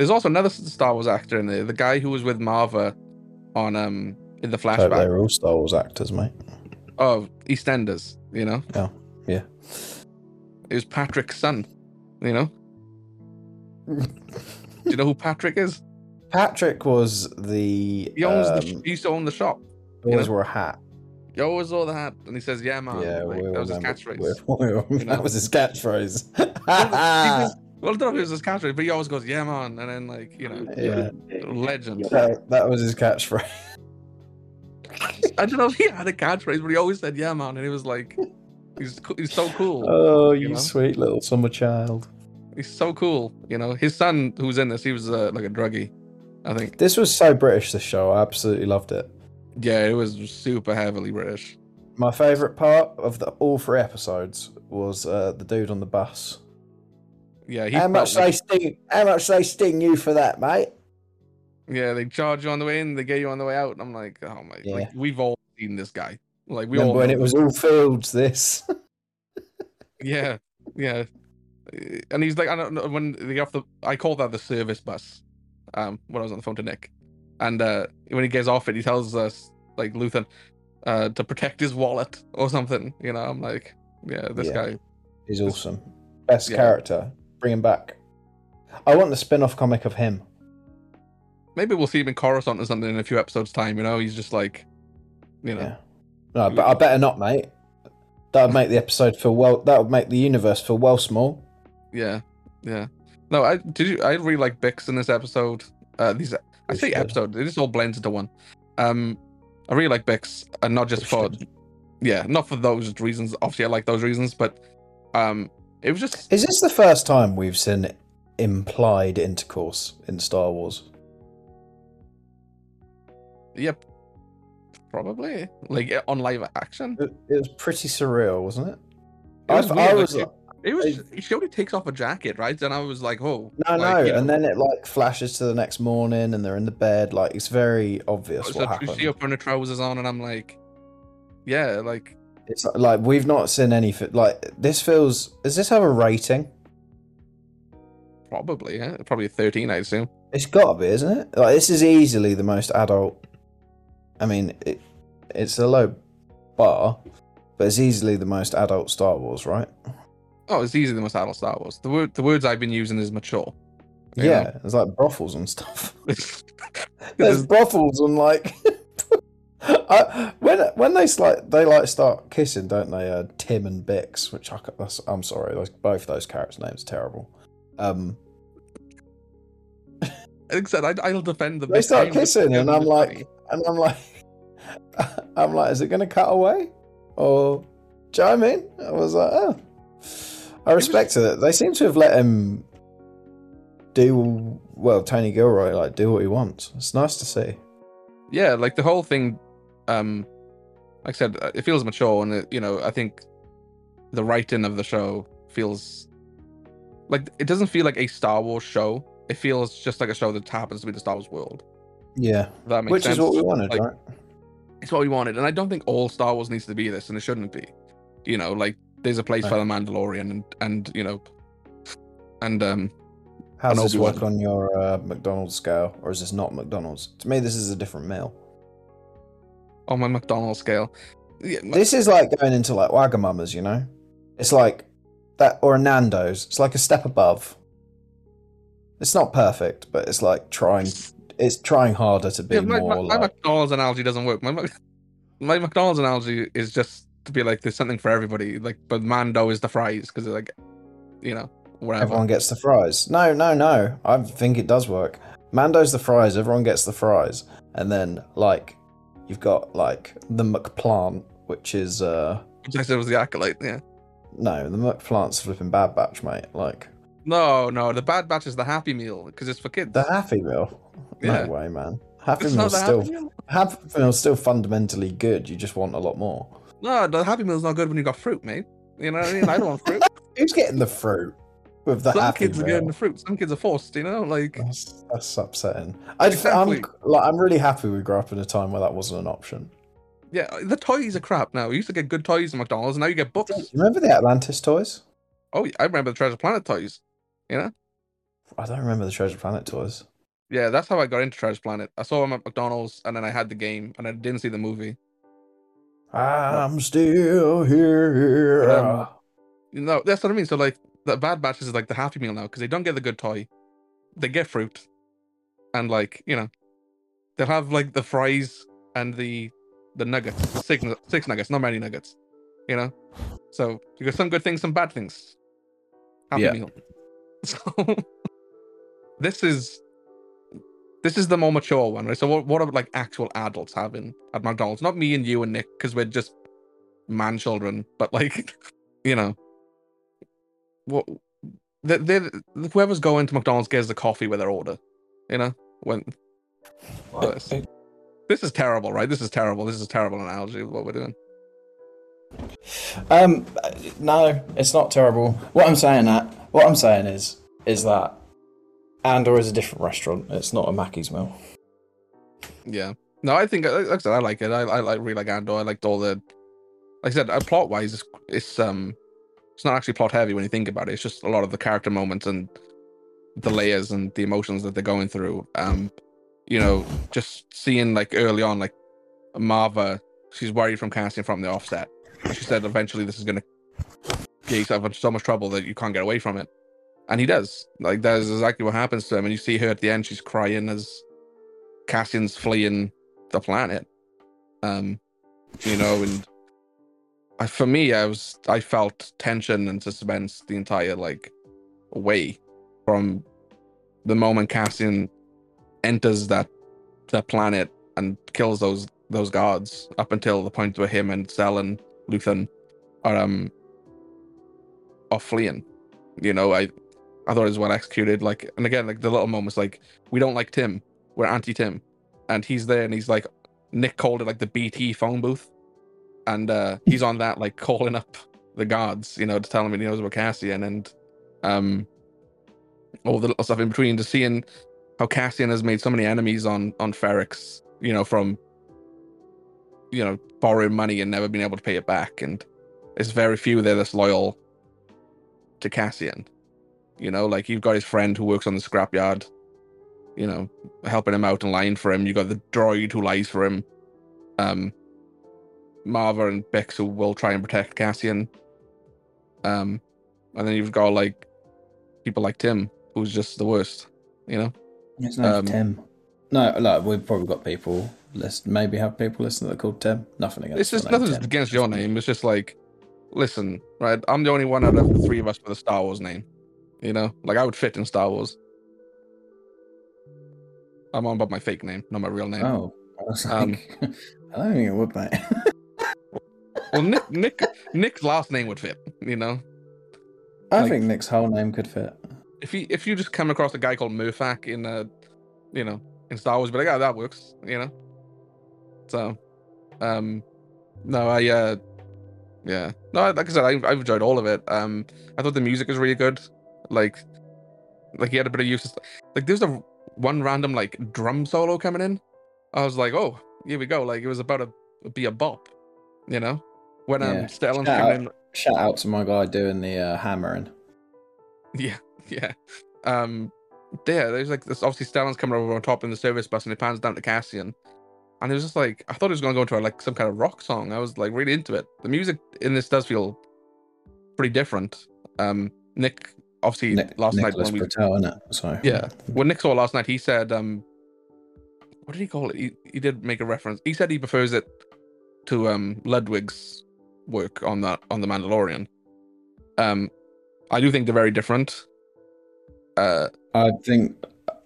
[SPEAKER 3] There's also another Star Wars actor in there, the guy who was with Marva on um in the flashback.
[SPEAKER 2] they were all Star Wars actors, mate.
[SPEAKER 3] Oh, EastEnders. You know.
[SPEAKER 2] Oh, yeah.
[SPEAKER 3] It was Patrick's son. You know. Do you know who Patrick is?
[SPEAKER 2] Patrick was the.
[SPEAKER 3] He owns
[SPEAKER 2] um,
[SPEAKER 3] the. He used to own the shop.
[SPEAKER 2] he always
[SPEAKER 3] know?
[SPEAKER 2] wore a hat.
[SPEAKER 3] He always wore the hat, and he says, "Yeah, man."
[SPEAKER 2] yeah,
[SPEAKER 3] Like, that was his catchphrase.
[SPEAKER 2] we all-
[SPEAKER 3] you know?
[SPEAKER 2] That was his catchphrase.
[SPEAKER 3] Well, I don't know if it was his catchphrase, but he always goes, "Yeah, man," and then like you know,
[SPEAKER 2] yeah,
[SPEAKER 3] legend.
[SPEAKER 2] that, that was his catchphrase.
[SPEAKER 3] I don't know if he had a catchphrase, but he always said, "Yeah, man," and he was like, "He's he's so cool.
[SPEAKER 2] Oh,
[SPEAKER 3] You
[SPEAKER 2] you
[SPEAKER 3] know?
[SPEAKER 2] sweet little summer child.
[SPEAKER 3] He's so cool." You know, his son who's in this, he was uh, like a druggie, I think.
[SPEAKER 2] This was so British. This show, I absolutely loved it.
[SPEAKER 3] Yeah, it was super heavily British.
[SPEAKER 2] My favourite part of the all three episodes was uh, the dude on the bus.
[SPEAKER 3] Yeah, he
[SPEAKER 2] How much they sting? How much they sting you for that, mate?
[SPEAKER 3] Yeah, they charge you on the way in, they get you on the way out. And I'm like, oh my,
[SPEAKER 2] Yeah.
[SPEAKER 3] like we've all seen this guy. Like we
[SPEAKER 2] Remember
[SPEAKER 3] all
[SPEAKER 2] when it was all fields? This.
[SPEAKER 3] Yeah, yeah. And he's like, I don't know when they get off the. I call that the service bus. Um, when I was on the phone to Nick, and uh, when he gets off it, he tells us like Luthen, uh, to protect his wallet or something. You know, I'm like, yeah, this
[SPEAKER 2] Yeah.
[SPEAKER 3] guy.
[SPEAKER 2] He's awesome. Best
[SPEAKER 3] Yeah.
[SPEAKER 2] character. Bring him back. I want the spin-off comic of him.
[SPEAKER 3] Maybe we'll see him in Coruscant or something in a few episodes' time. You know, he's just like, you know,
[SPEAKER 2] Yeah. No, but I better not, mate. That would make the episode feel well. That would make the universe feel well small.
[SPEAKER 3] yeah, yeah. No, I did. You, I really like Bix in this episode. Uh, these I say episode. It just all blends into one. Um, I really like Bix, and not just
[SPEAKER 2] We
[SPEAKER 3] for
[SPEAKER 2] should.
[SPEAKER 3] yeah, not for those reasons. Obviously, I like those reasons, but um, it was just
[SPEAKER 2] Is this the first time we've seen implied intercourse in Star Wars?
[SPEAKER 3] yep, probably like on live action.
[SPEAKER 2] It, it was pretty surreal, wasn't it?
[SPEAKER 3] It was
[SPEAKER 2] I,
[SPEAKER 3] weird,
[SPEAKER 2] I
[SPEAKER 3] like,
[SPEAKER 2] was
[SPEAKER 3] it- It was she only takes off a jacket, right? And I was like, oh,
[SPEAKER 2] no,
[SPEAKER 3] like,
[SPEAKER 2] no,
[SPEAKER 3] you
[SPEAKER 2] and
[SPEAKER 3] know,
[SPEAKER 2] then it like flashes to the next morning, and they're in the bed. Like it's very obvious
[SPEAKER 3] so
[SPEAKER 2] what happened.
[SPEAKER 3] see her putting her trousers on, and I'm like, yeah, like
[SPEAKER 2] It's like we've not seen anything. Like this feels. Does this have a rating?
[SPEAKER 3] probably, yeah, probably 13, I assume.
[SPEAKER 2] It's got to be, isn't it? Like this is easily the most adult. I mean, it, it's a low bar, but it's easily the most adult Star Wars, right?
[SPEAKER 3] Oh, it's easily the most adult Star Wars. The word, the words I've been using is mature.
[SPEAKER 2] Yeah,
[SPEAKER 3] know?
[SPEAKER 2] it's like brothels and stuff.
[SPEAKER 3] There's-
[SPEAKER 2] There's brothels and like. I, when when they like they like start kissing, don't they? Uh, Tim and Bix, which I, I'm sorry, those, both those characters' names are terrible. Um,
[SPEAKER 3] like I said, I, I'll defend them.
[SPEAKER 2] they start kissing, and I'm like,
[SPEAKER 3] funny.
[SPEAKER 2] and I'm like, I'm like, is it going to cut away? Or, do you know what I mean? I was like, oh, I respected it. They seem to have let him do well. Tony Gilroy like do what he wants. It's nice to see.
[SPEAKER 3] yeah, like the whole thing. Um, like I said, uh, it feels mature, and it, you know, I think the writing of the show feels like it doesn't feel like a Star Wars show. It feels just like a show that happens to be the Star Wars world.
[SPEAKER 2] Yeah,
[SPEAKER 3] If that makes
[SPEAKER 2] which
[SPEAKER 3] sense.
[SPEAKER 2] is what we wanted,
[SPEAKER 3] Like,
[SPEAKER 2] right?
[SPEAKER 3] It's what we wanted, and I don't think all Star Wars needs to be this, and it shouldn't be. You know, like there's a place for the Mandalorian, and and you know, and um,
[SPEAKER 2] How does this work on your uh, McDonald's scale, or is this not McDonald's? To me, this is a different meal.
[SPEAKER 3] On my McDonald's scale. Yeah, my-
[SPEAKER 2] This is like going into like Wagamama's, you know? It's like that, or a Nando's. It's like a step above. It's not perfect, but it's like trying. It's trying harder to be
[SPEAKER 3] yeah, my,
[SPEAKER 2] more
[SPEAKER 3] my, my
[SPEAKER 2] like.
[SPEAKER 3] McDonald's analogy doesn't work. My my McDonald's analogy is just to be like there's something for everybody. Like, but Mando is the fries because like, you know, whatever.
[SPEAKER 2] Everyone gets the fries. No, no, no. I think it does work. Mando's the fries. Everyone gets the fries, and then like you've got like the McPlant, which is uh
[SPEAKER 3] I said it was the acolyte. Yeah.
[SPEAKER 2] no, the McPlant's flipping Bad Batch, mate. Like
[SPEAKER 3] No, no, the Bad Batch is the Happy Meal because it's for kids.
[SPEAKER 2] the Happy Meal.
[SPEAKER 3] Yeah.
[SPEAKER 2] No way, man. Happy
[SPEAKER 3] it's
[SPEAKER 2] Meal's still
[SPEAKER 3] Happy Meal.
[SPEAKER 2] Happy Meal's still fundamentally good. You just want a lot more.
[SPEAKER 3] No, the Happy Meal's not good when you got fruit, mate. You know what I mean? I don't want fruit.
[SPEAKER 2] Who's getting the fruit with the
[SPEAKER 3] Some kids are getting the fruit. Some kids are forced. You know, like
[SPEAKER 2] That's, that's upsetting. I,
[SPEAKER 3] Exactly.
[SPEAKER 2] I'm like I'm really happy we grew up in a time where that wasn't an option.
[SPEAKER 3] yeah, the toys are crap now. We used to get good toys at McDonald's, and now you get books.
[SPEAKER 2] You remember the Atlantis toys?
[SPEAKER 3] Oh, yeah, I remember the Treasure Planet toys. You know?
[SPEAKER 2] I don't remember the Treasure Planet toys.
[SPEAKER 3] Yeah, that's how I got into Treasure Planet. I saw them at McDonald's, and then I had the game, and I didn't see the movie.
[SPEAKER 2] I'm still here.
[SPEAKER 3] Um, You know, that's what I mean. So like, the Bad Batches is like the Happy Meal now because they don't get the good toy, they get fruit, and like you know, they'll have like the fries and the the nuggets, the six six nuggets, not many nuggets. You know, so you got some good things, some bad things. Happy
[SPEAKER 2] Yeah.
[SPEAKER 3] Meal. So this is this is the more mature one, right? So what what are like actual adults having at McDonald's? Not me and you and Nick, because we're just man children, but like you know, what they they whoever's going to McDonald's gets the coffee with their order. You know, when Yes. this is terrible, right? This is terrible. This is a terrible analogy of what we're doing.
[SPEAKER 2] Um, no, it's not terrible. What I'm saying that what I'm saying is is that Andor is a different restaurant. It's not a Mackey's meal.
[SPEAKER 3] Yeah. No, I think like I said, I like it. I I like really like Andor. I liked all the like I said, uh, plot wise, it's, it's um it's not actually plot heavy when you think about it. It's just a lot of the character moments and the layers and the emotions that they're going through. Um, you know, just seeing like early on, like Marva, she's worried from Cassian from the offset. She said eventually this is gonna get yourself into so much trouble that you can't get away from it. And he does. Like that is exactly what happens to him. And you see her at the end, she's crying as Cassian's fleeing the planet. Um, you know, and I, for me, I was I felt tension and suspense the entire like way from the moment Cassian enters that that planet and kills those those guards up until the point where him and Cell and Luthen are um are fleeing. You know, I I thought it was well executed. Like, and again, like the little moments, like we don't like Tim, we're anti Tim, and he's there and he's like Nick called it like the BT phone booth, and uh he's on that like calling up the guards, you know, to tell him he knows about Cassian and um all the little stuff in between. To seeing how Cassian has made so many enemies on on Ferrix, you know, from you know borrowing money and never being able to pay it back, and there's very few there that's loyal to Cassian. You know, like you've got his friend who works on the scrapyard, you know, helping him out and lying for him. You got the droid who lies for him. Um, Marva and Bix who will try and protect Cassian. Um, and then you've got like people like Tim, who's just the worst. You know,
[SPEAKER 2] His name's
[SPEAKER 3] Um,
[SPEAKER 2] Tim. No, like we've probably got people. List maybe have people listen that are called Tim. Nothing against.
[SPEAKER 3] it's just nothing
[SPEAKER 2] Tim.
[SPEAKER 3] against your name. It's just like, listen, right? I'm the only one out of the three of us with a Star Wars name. You know, like I would fit in Star Wars. I'm on about my fake name, not my real name.
[SPEAKER 2] Oh, I was
[SPEAKER 3] Um,
[SPEAKER 2] like, I don't think it would, mate.
[SPEAKER 3] Well, Nick, Nick, Nick's last name would fit. You know,
[SPEAKER 2] I
[SPEAKER 3] like-
[SPEAKER 2] think Nick's whole name could fit.
[SPEAKER 3] if you if you just come across a guy called Murfak in uh, you know, in Star Wars, be like, oh, that works. You know. So, um, no, I uh, yeah, no, like I said, I, I've enjoyed all of it. Um, I thought the music was really good. Like, like he had a bit of use. Like, there's a one random like drum solo coming in. I was like, oh, here we go. Like, it was about to be a bop. You know, when um
[SPEAKER 2] Yeah.
[SPEAKER 3] Stellan's
[SPEAKER 2] Shout
[SPEAKER 3] coming in.
[SPEAKER 2] Shout out to my guy doing the uh, hammering.
[SPEAKER 3] Yeah, yeah. Um, there, there's like this. Obviously, Stellan's coming over on top in the service bus, and it pans down to Cassian, and it was just like I thought it was going to go into like some kind of rock song. I was like really into it. The music in this does feel pretty different. Um, Nick, obviously,
[SPEAKER 2] Nick,
[SPEAKER 3] last
[SPEAKER 2] Nicholas
[SPEAKER 3] night when we
[SPEAKER 2] Britell, innit? So
[SPEAKER 3] yeah, when Nick saw it last night, he said, um, what did he call it? He, he did make a reference. He said he prefers it to um Ludwig's work on that on the Mandalorian. Um, I do think they're very different. Uh,
[SPEAKER 2] I think,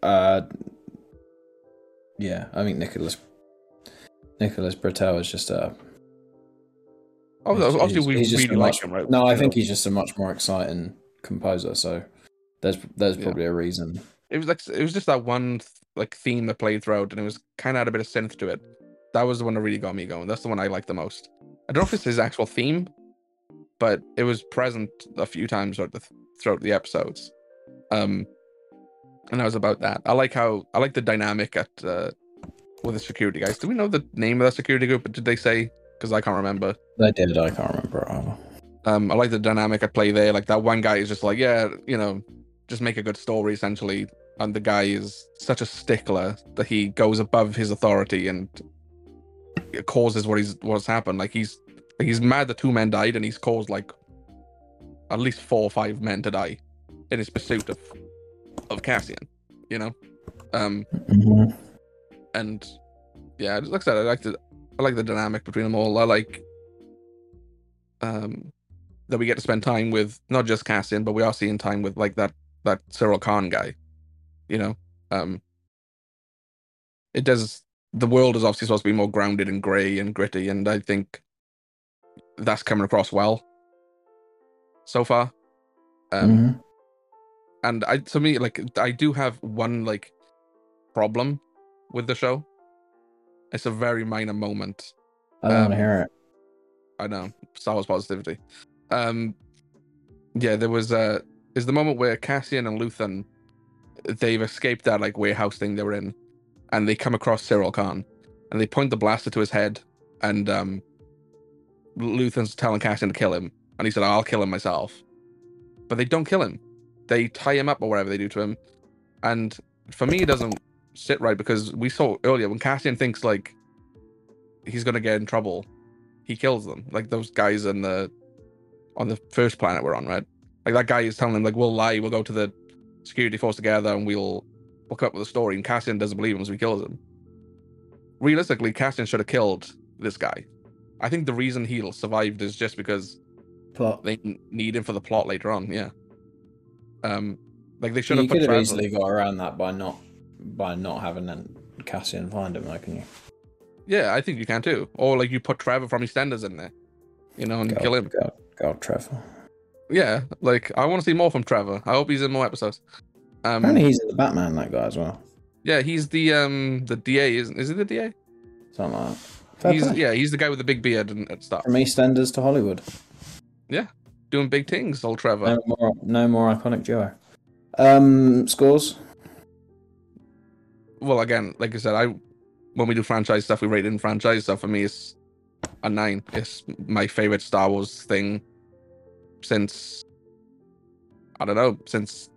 [SPEAKER 2] uh, yeah, I think Nicholas Nicholas Britell is just a.
[SPEAKER 3] oh, obviously,
[SPEAKER 2] he's-
[SPEAKER 3] we
[SPEAKER 2] he's
[SPEAKER 3] really like
[SPEAKER 2] much-
[SPEAKER 3] him, right?
[SPEAKER 2] No, I think he's just a much more exciting composer. So there's there's
[SPEAKER 3] Yeah.
[SPEAKER 2] probably a reason.
[SPEAKER 3] it was like it was just that one like theme that played throughout, and it was kind of had a bit of synth to it. That was the one that really got me going. That's the one I liked the most. I don't know if it's his actual theme, but it was present a few times throughout the throughout the episodes. Um, and that was about that. I like how I like the dynamic at uh, with the security guys. Do we know the name of that security group? Did they say? Because I can't remember.
[SPEAKER 2] They did. I can't remember either.
[SPEAKER 3] Um, I like the dynamic at play there. Like that one guy is just like, yeah, you know, just make a good story essentially. And the guy is such a stickler that he goes above his authority and causes what he's what's happened. Like he's he's mad that two men died and he's caused like at least four or five men to die in his pursuit of of Cassian. You know, um,
[SPEAKER 2] Mhm.
[SPEAKER 3] and yeah, like I said, I like the I like the dynamic between them all. I like um that we get to spend time with not just Cassian, but we are seeing time with like that that Syril Karn guy. You know, um, it does. The world is obviously supposed to be more grounded and grey and gritty, and I think that's coming across well so far. Um,
[SPEAKER 2] Mhm.
[SPEAKER 3] and I to me like I do have one like problem with the show. It's a very minor moment.
[SPEAKER 2] I don't want
[SPEAKER 3] um,
[SPEAKER 2] to hear it.
[SPEAKER 3] I know Star Wars positivity. Um, yeah, there was uh, is the moment where Cassian and Luthen they've escaped that like warehouse thing they were in, and they come across Syril Karn, and they point the blaster to his head, and um, Luthen's telling Cassian to kill him, and he said, "I'll kill him myself," but they don't kill him. They tie him up or whatever they do to him, and for me, it doesn't sit right because we saw earlier when Cassian thinks like he's gonna get in trouble, he kills them. Like those guys in the on the first planet we're on, right? Like that guy is telling them like we'll lie, we'll go to the security force together and we'll up with a story. And Cassian doesn't believe him, so he kills him. Realistically, Cassian should have killed this guy. I think the reason he survived is just because
[SPEAKER 2] Plot.
[SPEAKER 3] they need him for the plot later on. Yeah. Um, like they should
[SPEAKER 2] You
[SPEAKER 3] have put
[SPEAKER 2] could have easily got around that by not by not having Cassian find him, though, can you?
[SPEAKER 3] Yeah, I think you can too. Or like you put Trevor from EastEnders in there, you know, and kill him.
[SPEAKER 2] Go, go, Trevor.
[SPEAKER 3] Yeah, like I want to see more from Trevor. I hope he's in more episodes. Um,
[SPEAKER 2] Apparently, he's in the Batman. That guy as well.
[SPEAKER 3] yeah, he's the um the DA, isn't? Is he the DA?
[SPEAKER 2] Something like that.
[SPEAKER 3] He's yeah, he's the guy with the big beard and, and stuff,
[SPEAKER 2] From EastEnders to Hollywood.
[SPEAKER 3] Yeah, doing big things. Old Trevor.
[SPEAKER 2] No more, no more iconic duo. Um, scores.
[SPEAKER 3] well, again, like I said, I when we do franchise stuff, we rate in franchise stuff. For me, it's a nine. It's my favorite Star Wars thing since I don't know since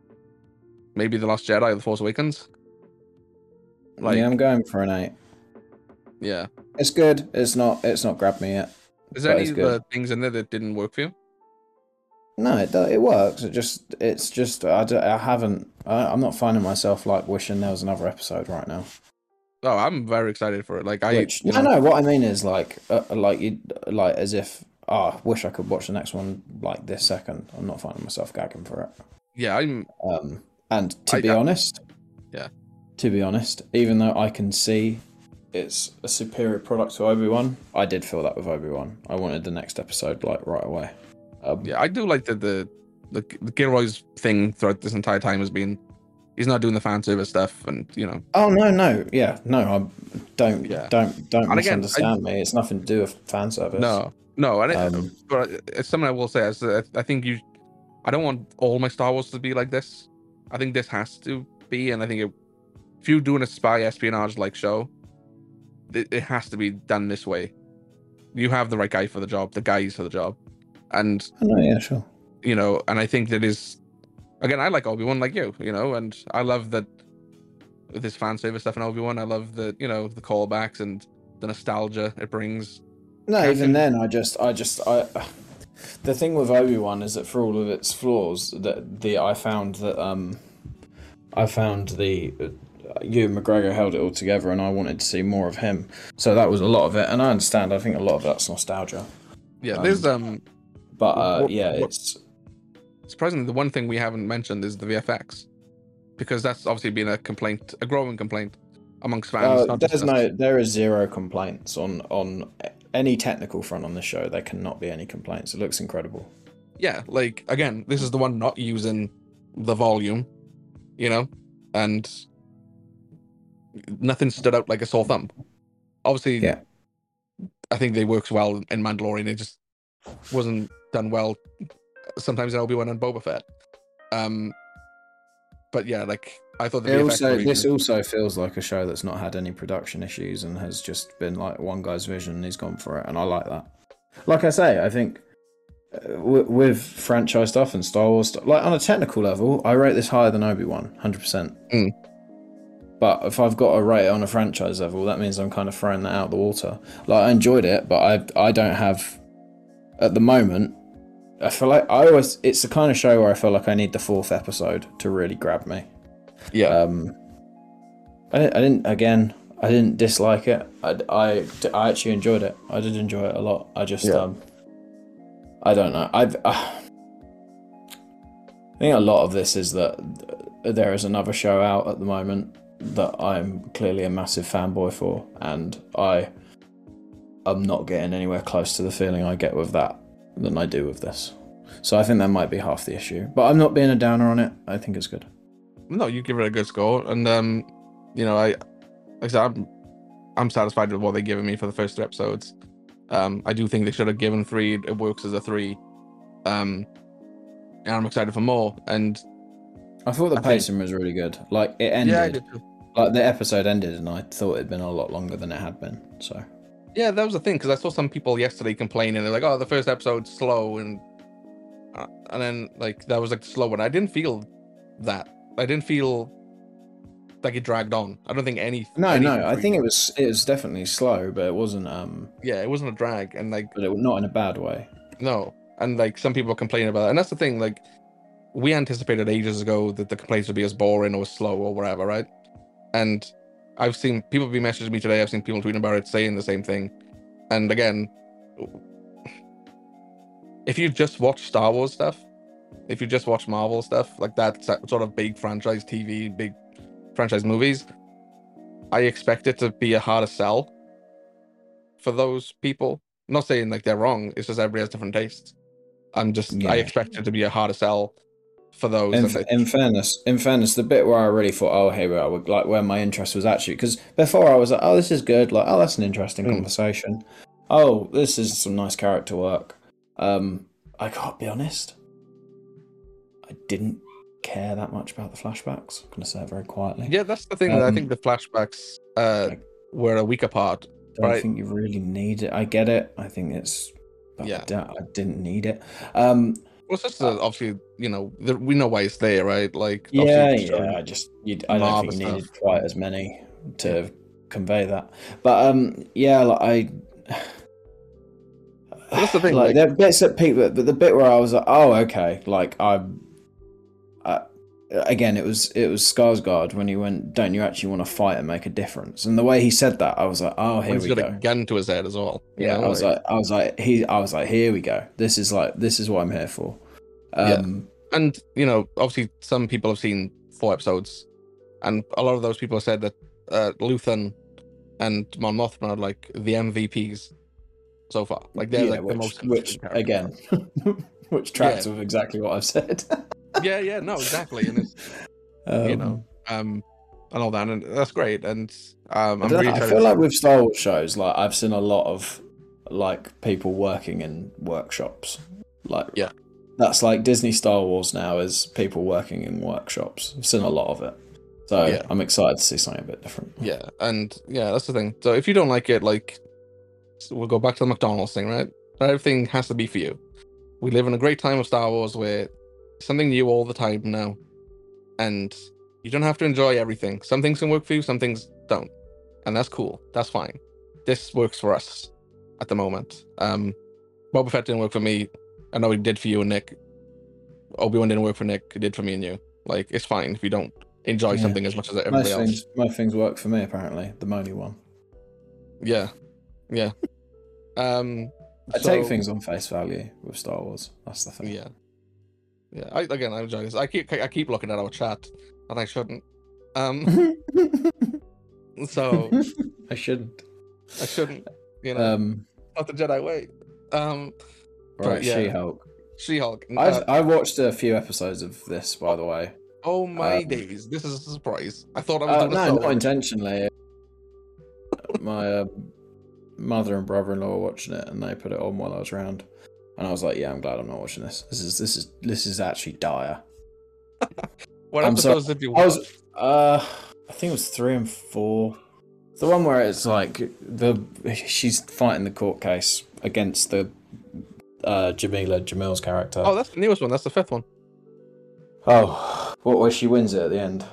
[SPEAKER 3] maybe the Last Jedi or the Force Awakens. Like,
[SPEAKER 2] yeah, I'm going for an eight.
[SPEAKER 3] yeah.
[SPEAKER 2] It's good. It's not. It's not grabbed me yet.
[SPEAKER 3] Is there any
[SPEAKER 2] is
[SPEAKER 3] of the things in there that didn't work for you?
[SPEAKER 2] No, it do- it works. It just. It's just. I, I haven't. I, I'm not finding myself like wishing there was another episode right now.
[SPEAKER 3] Oh, I'm very excited for it. Like I,
[SPEAKER 2] Which
[SPEAKER 3] you
[SPEAKER 2] no,
[SPEAKER 3] know,
[SPEAKER 2] no. What I mean is like, uh, like you, like as if. Oh, I wish I could watch the next one like this second. I'm not finding myself gagging for it.
[SPEAKER 3] yeah, I'm
[SPEAKER 2] Um, and to
[SPEAKER 3] I-
[SPEAKER 2] be
[SPEAKER 3] I-
[SPEAKER 2] honest,
[SPEAKER 3] Yeah.
[SPEAKER 2] To be honest, even though I can see it's a superior product to Obi Wan, I did feel that with Obi Wan. I wanted the next episode like right away. Um,
[SPEAKER 3] yeah, I do like that the the the Gilroy's thing throughout this entire time has been he's not doing the fan service stuff, and you know,
[SPEAKER 2] Oh no, no, yeah, no. I don't,
[SPEAKER 3] Yeah.
[SPEAKER 2] don't, don't
[SPEAKER 3] And again,
[SPEAKER 2] misunderstand me. It's nothing to do with fan service.
[SPEAKER 3] no, no, and it,
[SPEAKER 2] Um,
[SPEAKER 3] but it's something I will say. Is I think you, I don't want all my Star Wars to be like this. I think this has to be, and I think it, if you're doing a spy espionage like show, it, it has to be done this way. You have the right guy for the job, the guys for the job, and oh,
[SPEAKER 2] I know, yeah, sure.
[SPEAKER 3] you know, and I think that is, again, I like Obi Wan like you, you know, and I love that with this fan service stuff in Obi Wan. I love the, you know, the callbacks and the nostalgia it brings.
[SPEAKER 2] No, even then, I just, I just, I. The thing with Obi Wan is that for all of its flaws, that the I found that um, I found the uh, Ewan McGregor held it all together, and I wanted to see more of him. So that was a lot of it, and I understand. I think a lot of that's nostalgia,
[SPEAKER 3] Yeah,
[SPEAKER 2] Um,
[SPEAKER 3] there's um,
[SPEAKER 2] but uh,
[SPEAKER 3] What-
[SPEAKER 2] yeah,
[SPEAKER 3] what-
[SPEAKER 2] it's
[SPEAKER 3] surprisingly, the one thing we haven't mentioned is the VFX. because that's obviously been a complaint, a growing complaint amongst fans.
[SPEAKER 2] Uh, there's no, there is zero complaints on on any technical front on the show. There cannot be any complaints. It looks incredible.
[SPEAKER 3] yeah, like again, this is the one not using the volume, you know, and nothing stood out like a sore thumb. Obviously,
[SPEAKER 2] Yeah.
[SPEAKER 3] I think they works well in Mandalorian. It just wasn't done well sometimes in Obi Wan and Boba Fett. Um, but yeah, like I thought the
[SPEAKER 2] It also, this also feels like a show that's not had any production issues and has just been like one guy's vision and he's gone for it, and I like that. Like I say, I think uh, w- with franchise stuff and Star Wars stuff, like on a technical level, I rate this higher than Obi Wan, hundred percent.
[SPEAKER 3] Mm.
[SPEAKER 2] But if I've got to rate it on a franchise level, that means I'm kind of throwing that out the water. Like I enjoyed it, but I I don't have at the moment. I feel like I always it's the kind of show where I feel like I need the fourth episode to really grab me.
[SPEAKER 3] Yeah,
[SPEAKER 2] Um, I didn't, I didn't. Again, I didn't dislike it. I, I, I actually enjoyed it. I did enjoy it a lot. I just,
[SPEAKER 3] Yeah.
[SPEAKER 2] um, I don't know. I've. Uh, I think a lot of this is that there is another show out at the moment that I'm clearly a massive fanboy for, and I am not getting anywhere close to the feeling I get with that than I do with this. So I think that might be half the issue. But I'm not being a downer on it. I think it's good.
[SPEAKER 3] No, you give it a good score, and um, you know, I, like I said, I'm, I'm satisfied with what they've given me for the first three episodes. Um, I do think they should have given three. It works as a three. Um, and I'm excited for more. And
[SPEAKER 2] I thought the
[SPEAKER 3] I think-
[SPEAKER 2] pacing was really good. Like it ended,
[SPEAKER 3] yeah, I did
[SPEAKER 2] like the episode ended, and I thought it'd been a lot longer than it had been. So
[SPEAKER 3] Yeah, that was the thing because I saw some people yesterday complaining. They're like, "Oh, the first episode's slow," and uh, and then like that was like the slow one. I didn't feel that. I didn't feel like it dragged on. I don't think any.
[SPEAKER 2] no,
[SPEAKER 3] anything
[SPEAKER 2] no, I think it was it was definitely slow, but it wasn't um,
[SPEAKER 3] Yeah, it wasn't a drag, and like
[SPEAKER 2] but it not in a bad way.
[SPEAKER 3] no, and like some people complaining about it, and that's the thing. Like we anticipated ages ago that the complaints would be as boring or slow or whatever, right? And I've seen people be messaging me today. I've seen people tweeting about it, saying the same thing. And again, if you just watch Star Wars stuff, if you just watch Marvel stuff, like that sort of big franchise TV, big franchise movies, I expect it to be a harder sell for those people. I'm not saying like they're wrong. It's just everybody has different tastes. I'm just
[SPEAKER 2] Yeah.
[SPEAKER 3] I expect it to be a harder sell for those.
[SPEAKER 2] In,
[SPEAKER 3] they-
[SPEAKER 2] in fairness, in fairness, the bit where I really thought, oh, here we are, like where my interest was actually, because before I was like, oh, this is good, like, oh, that's an interesting
[SPEAKER 3] Mm.
[SPEAKER 2] conversation. Oh, this is some nice character work. Um, I can't be honest, I didn't care that much about the flashbacks. I'm gonna say it very quietly.
[SPEAKER 3] yeah, that's the thing. I
[SPEAKER 2] Um,
[SPEAKER 3] think the flashbacks uh, were a week apart.
[SPEAKER 2] I don't
[SPEAKER 3] Right.
[SPEAKER 2] think you really need it. I get it. I think it's. But
[SPEAKER 3] Yeah.
[SPEAKER 2] I, I didn't need it. Um,
[SPEAKER 3] Well, it's just uh, obviously, you know, the, we know why it's there, right? Like,
[SPEAKER 2] yeah, yeah. I just, you, I don't think you needed
[SPEAKER 3] stuff.
[SPEAKER 2] quite as many to convey that. But um, yeah, like I.
[SPEAKER 3] that's the thing,
[SPEAKER 2] Like,
[SPEAKER 3] like-
[SPEAKER 2] there are bits that people, but the bit where I was like, oh, okay, like I'm. I, again, it was it was Skarsgård when he went, "Don't you actually want to fight and make a difference?" And the way he said that, I was like, "Oh, here
[SPEAKER 3] He's
[SPEAKER 2] we
[SPEAKER 3] got
[SPEAKER 2] go."
[SPEAKER 3] a gun to his head as well.
[SPEAKER 2] Yeah,
[SPEAKER 3] know,
[SPEAKER 2] I was like, I was like, he, I was like, here we go. This is like, this is what I'm here for. Um,
[SPEAKER 3] and you know, obviously, some people have seen four episodes, and a lot of those people have said that uh, Luthen and Mon Mothma are like the MVPs so far. Like they're
[SPEAKER 2] yeah,
[SPEAKER 3] like
[SPEAKER 2] which,
[SPEAKER 3] the most
[SPEAKER 2] which again, which tracks with exactly what I've said.
[SPEAKER 3] yeah, yeah, no, exactly, and it's
[SPEAKER 2] um,
[SPEAKER 3] you know, um, and all that, and that's great, and um,
[SPEAKER 2] I,
[SPEAKER 3] I'm
[SPEAKER 2] don't
[SPEAKER 3] really
[SPEAKER 2] know, I feel like with Star Wars shows, like I've seen a lot of like people working in workshops. Like,
[SPEAKER 3] Yeah.
[SPEAKER 2] that's like Disney Star Wars now is people working in workshops. I've seen a lot of it, so
[SPEAKER 3] Yeah.
[SPEAKER 2] I'm excited to see something a bit different.
[SPEAKER 3] Yeah, and yeah, that's the thing. So if you don't like it, like we'll go back to the McDonald's thing, right? Not everything has to be for you. We live in a great time of Star Wars where something new all the time now, and you don't have to enjoy everything. Some things can work for you, some things don't, and that's cool. That's fine. This works for us at the moment. Um, Boba Fett didn't work for me. I know it did for you and Nick. Obi Wan didn't work for Nick. It did for me and you. Like it's fine if you don't enjoy
[SPEAKER 2] Yeah.
[SPEAKER 3] something as much as everybody
[SPEAKER 2] Most
[SPEAKER 3] else.
[SPEAKER 2] things, most things work for me. Apparently, the Moni one.
[SPEAKER 3] Yeah, yeah. Um,
[SPEAKER 2] I take things on face value with Star Wars. That's the thing.
[SPEAKER 3] Yeah, yeah. I again, I enjoy this. I keep I keep looking at our chat, and I shouldn't. Um, so
[SPEAKER 2] I shouldn't.
[SPEAKER 3] I shouldn't. You know,
[SPEAKER 2] Um,
[SPEAKER 3] not the Jedi way. Um,
[SPEAKER 2] right,
[SPEAKER 3] yeah.
[SPEAKER 2] She-Hulk.
[SPEAKER 3] She-Hulk.
[SPEAKER 2] I've
[SPEAKER 3] Uh,
[SPEAKER 2] I watched a few episodes of this, by the way.
[SPEAKER 3] oh my
[SPEAKER 2] um,
[SPEAKER 3] days! This is a surprise. I thought I was
[SPEAKER 2] Uh,
[SPEAKER 3] doing a
[SPEAKER 2] no,
[SPEAKER 3] solo.
[SPEAKER 2] not intentionally. My uh, mother and brother-in-law were watching it, and they put it on while I was around. And I was like, "Yeah, I'm glad I'm not watching this. This is this is this is actually dire."
[SPEAKER 3] What
[SPEAKER 2] I'm sorry.
[SPEAKER 3] episodes did you
[SPEAKER 2] I
[SPEAKER 3] watch?
[SPEAKER 2] was, uh, I think it was three and four. The one where it's like the she's fighting the court case against the uh, Jamila Jamil's character.
[SPEAKER 3] Oh, that's the newest one. That's the fifth one.
[SPEAKER 2] Oh, what where she wins it at the end?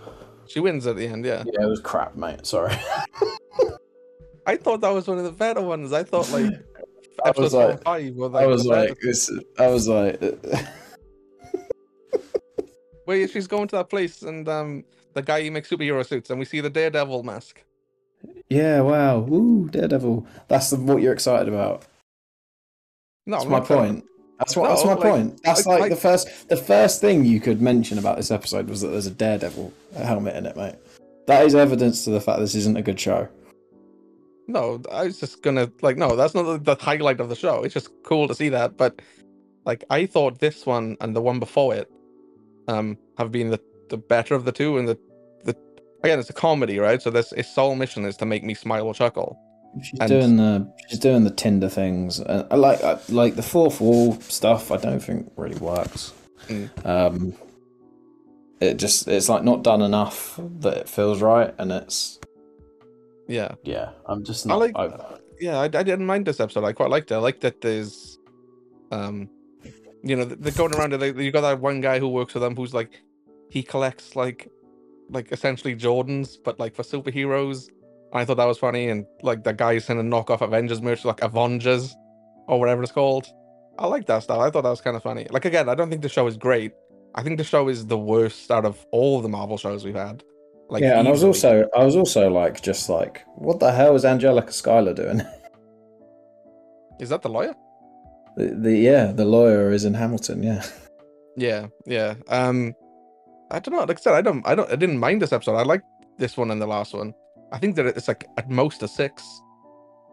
[SPEAKER 3] She wins at the end. Yeah.
[SPEAKER 2] Yeah, it was crap, mate. Sorry.
[SPEAKER 3] I thought that was one of the better ones. I thought like
[SPEAKER 2] I was like-
[SPEAKER 3] five were
[SPEAKER 2] I was like, this. I was like,
[SPEAKER 3] where she's going to that place and um the guy who makes superhero suits and we see the Daredevil mask.
[SPEAKER 2] yeah, wow, woo, Daredevil. That's the, what you're excited about.
[SPEAKER 3] No,
[SPEAKER 2] That's
[SPEAKER 3] I'm
[SPEAKER 2] my point. That's what. that's my
[SPEAKER 3] like-
[SPEAKER 2] point. That's
[SPEAKER 3] like-
[SPEAKER 2] like, the first. The first thing you could mention about this episode was that there's a Daredevil helmet in it, mate. That is evidence to the fact this isn't a good show.
[SPEAKER 3] No, I was just gonna like no, that's not the, the highlight of the show. It's just cool to see that, but like I thought this one and the one before it um have been the the better of the two and the the again it's a comedy, right? So this its sole mission is to make me smile or chuckle.
[SPEAKER 2] She's
[SPEAKER 3] And-
[SPEAKER 2] doing the she's doing the Tinder things, and I like I, like the fourth wall stuff. I don't think really works.
[SPEAKER 3] Mm.
[SPEAKER 2] Um, it just it's like not done enough that it feels right, and it's
[SPEAKER 3] Yeah.
[SPEAKER 2] yeah. I'm just
[SPEAKER 3] I
[SPEAKER 2] not.
[SPEAKER 3] like-
[SPEAKER 2] I,
[SPEAKER 3] yeah, I, I didn't mind this episode. I quite liked it. I like that there's, um, you know, they're going around. and they- You got that one guy who works for them who's like, he collects like, like essentially Jordans, but like for superheroes. I thought that was funny, and like the guy who's sending knockoff Avengers merch, like Avengers, or whatever it's called. I like that stuff. I thought that was kind of funny. Like again, I don't think the show is great. I think the show is the worst out of all the Marvel shows we've had. Like
[SPEAKER 2] yeah, and I was also I was also like just like what the hell is Angelica Schuyler doing?
[SPEAKER 3] is that the lawyer?
[SPEAKER 2] the, the yeah, the lawyer is in Hamilton. Yeah,
[SPEAKER 3] Yeah, yeah. Um, I don't know. Like I said, I don't, I don't, I didn't mind this episode. I like this one and the last one. I think that it's like at most a six.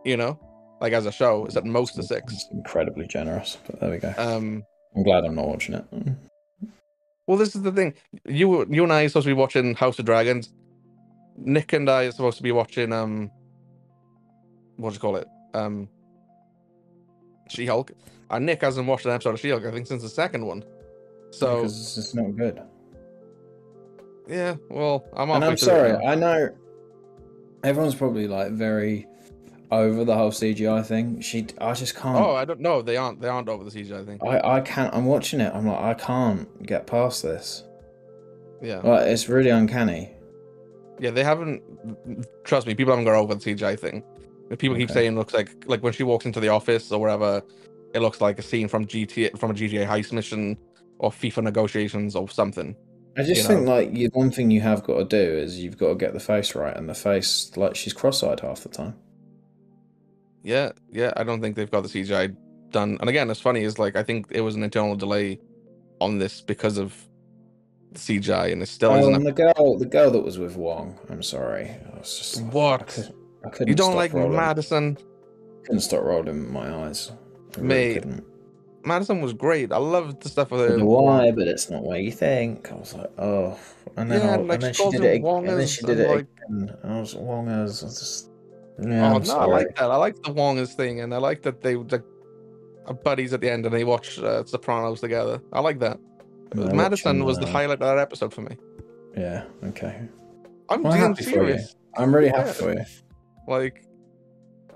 [SPEAKER 3] You know, like as a show, it's at most a six.
[SPEAKER 2] It's incredibly generous, but there we go.
[SPEAKER 3] Um,
[SPEAKER 2] I'm glad I'm not watching it.
[SPEAKER 3] Well, this is the thing. You, you and I are supposed to be watching House of Dragons. Nick and I are supposed to be watching um, what do you call it? Um, She Hulk. And Nick hasn't watched an episode of She Hulk. I think since the second one. So
[SPEAKER 2] because it's just not good.
[SPEAKER 3] yeah, well, I'm.
[SPEAKER 2] And I'm
[SPEAKER 3] it
[SPEAKER 2] sorry. I know everyone's probably like very over the whole CGI thing. She, I just can't.
[SPEAKER 3] Oh, I don't know. They aren't. They aren't over the CGI thing.
[SPEAKER 2] I, I can't. I'm watching it. I'm like, I can't get past this.
[SPEAKER 3] Yeah.
[SPEAKER 2] Like, it's really uncanny.
[SPEAKER 3] Yeah, they haven't. Trust me, people haven't got over the CGI thing. People keep saying it looks like like when she walks into the office or wherever, it looks like a scene from GTA from a GTA heist mission or FIFA negotiations or something.
[SPEAKER 2] I just
[SPEAKER 3] You
[SPEAKER 2] think
[SPEAKER 3] know.
[SPEAKER 2] like you, one thing you have got to do is you've got to get the face right, and the face like she's cross-eyed half the time.
[SPEAKER 3] Yeah, yeah. I don't think they've got the CGI done. And again, it's funny is like I think it was an internal delay on this because of the CGI, and it still
[SPEAKER 2] Oh,
[SPEAKER 3] isn't.
[SPEAKER 2] and
[SPEAKER 3] A...
[SPEAKER 2] the girl, the girl that was with Wong. I'm sorry, I was just I,
[SPEAKER 3] What?
[SPEAKER 2] could, I couldn't.
[SPEAKER 3] You don't like
[SPEAKER 2] rolling.
[SPEAKER 3] Madison?
[SPEAKER 2] Couldn't stop rolling my eyes. I really
[SPEAKER 3] Mate. Madison was great. I loved the stuff with her.
[SPEAKER 2] why, but it's not what you think. I was like, oh, and then,
[SPEAKER 3] Yeah,
[SPEAKER 2] I,
[SPEAKER 3] like,
[SPEAKER 2] and then
[SPEAKER 3] she
[SPEAKER 2] did it, ag- and then she did it
[SPEAKER 3] like-
[SPEAKER 2] again. I was Wongers. I just, yeah,
[SPEAKER 3] oh
[SPEAKER 2] I'm
[SPEAKER 3] no, I like that. I like the Wongers thing, and I like that they like are buddies at the end and they watch uh, Sopranos together. I like that. Madison was the highlight of that episode for me.
[SPEAKER 2] Yeah, okay.
[SPEAKER 3] I'm
[SPEAKER 2] I'm for you.
[SPEAKER 3] serious.
[SPEAKER 2] I'm really happy
[SPEAKER 3] Yeah.
[SPEAKER 2] for you.
[SPEAKER 3] Like,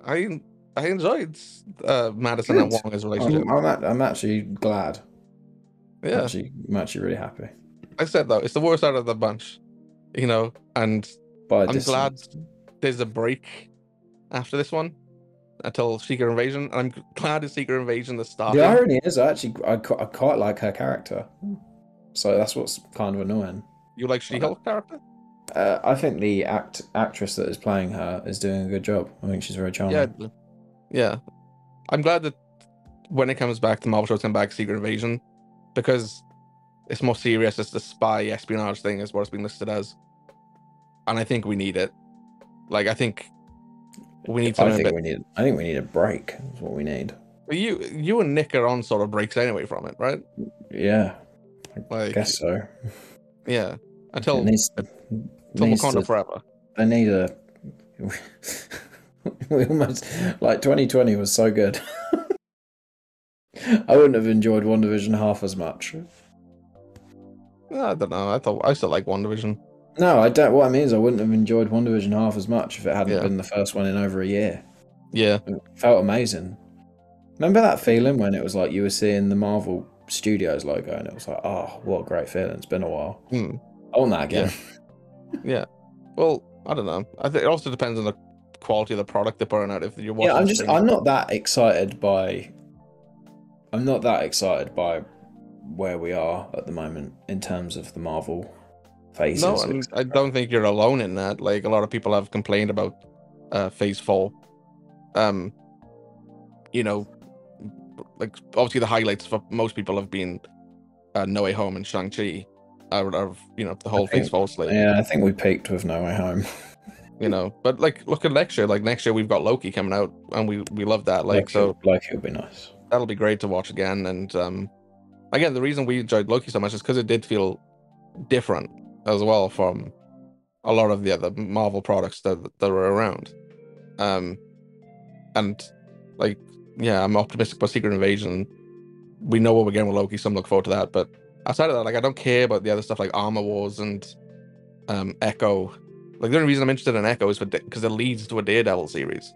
[SPEAKER 3] I I enjoyed uh, Madison and
[SPEAKER 2] Good.
[SPEAKER 3] Wong's relationship.
[SPEAKER 2] I'm, I'm, I'm actually glad.
[SPEAKER 3] yeah,
[SPEAKER 2] Actually, I'm actually really happy.
[SPEAKER 3] I said though, it's the worst out of the bunch, you know. And I'm glad there's a break after this one until Secret Invasion. And I'm glad it's Secret Invasion that started.
[SPEAKER 2] The irony is, I actually, I, I quite like her character. So that's what's kind of annoying.
[SPEAKER 3] You like She-Hulk character?
[SPEAKER 2] Uh, I think the act actress that is playing her is doing a good job. I think she's very charming.
[SPEAKER 3] Yeah, yeah. I'm glad that when it comes back, the Marvel shows come back, Secret Invasion, because it's more serious. It's the spy espionage thing is what it's been listed as, and I think we need it. Like I think we need
[SPEAKER 2] I
[SPEAKER 3] something. a
[SPEAKER 2] think
[SPEAKER 3] bit-
[SPEAKER 2] we need. I think we need a break. That's what we need.
[SPEAKER 3] Well, you you and Nick are on sort of breaks anyway from it, right?
[SPEAKER 2] Yeah, I
[SPEAKER 3] Like
[SPEAKER 2] guess so.
[SPEAKER 3] yeah, until
[SPEAKER 2] it needs,
[SPEAKER 3] until
[SPEAKER 2] needs
[SPEAKER 3] Wakanda
[SPEAKER 2] to-
[SPEAKER 3] forever.
[SPEAKER 2] I need a. we almost like 2020 was so good. I wouldn't have enjoyed WandaVision half as much.
[SPEAKER 3] I don't know. I thought I still like WandaVision.
[SPEAKER 2] No, I don't. What I mean is, I wouldn't have enjoyed WandaVision half as much if it hadn't
[SPEAKER 3] Yeah.
[SPEAKER 2] been the first one in over a year.
[SPEAKER 3] Yeah,
[SPEAKER 2] It felt amazing. Remember that feeling when it was like you were seeing the Marvel Studios logo and it was like, oh, what a great feeling! It's been a while.
[SPEAKER 3] Hmm.
[SPEAKER 2] I want that again.
[SPEAKER 3] yeah. Well, I don't know. I think it also depends on the quality of the product they're putting out. If you're watching,
[SPEAKER 2] Yeah, I'm just.
[SPEAKER 3] things-
[SPEAKER 2] I'm not that excited by. I'm not that excited by where we are at the moment in terms of the Marvel phases.
[SPEAKER 3] No, I, mean, I don't think you're alone in that. Like a lot of people have complained about uh Phase Four. Um, you know, like obviously the highlights for most people have been uh, No Way Home and Shang Chi. Out of you know the whole
[SPEAKER 2] think-
[SPEAKER 3] Phase Four slate.
[SPEAKER 2] yeah, I think we peaked with No Way Home.
[SPEAKER 3] You know, but like look at next year. Like next year we've got Loki coming out, and we we love that. Like so,
[SPEAKER 2] like it would be nice.
[SPEAKER 3] that'll be great to watch again. And um, again, the reason we enjoyed Loki so much is because it did feel different as well from a lot of the other Marvel products that that were around. Um, and like, yeah, I'm optimistic about Secret Invasion. We know what we're getting with Loki, so I'm looking forward to that. But outside of that, like, I don't care about the other stuff like Armor Wars and um, Echo. Like, the only reason I'm interested in Echo is because it leads to a Daredevil series,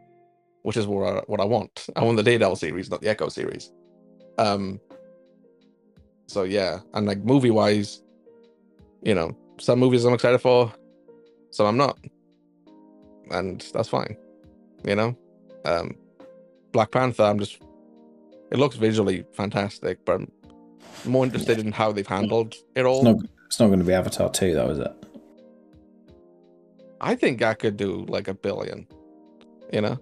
[SPEAKER 3] which is what I, what I want. I want the Daredevil series, not the Echo series. Um. So yeah, and like movie wise, you know, some movies I'm excited for, some I'm not, and that's fine. You know, um, Black Panther. I'm just. It looks visually fantastic, but I'm more interested in how they've handled it all.
[SPEAKER 2] It's not. It's not going to be Avatar two, though, is it?
[SPEAKER 3] I think I could do like a billion. You know?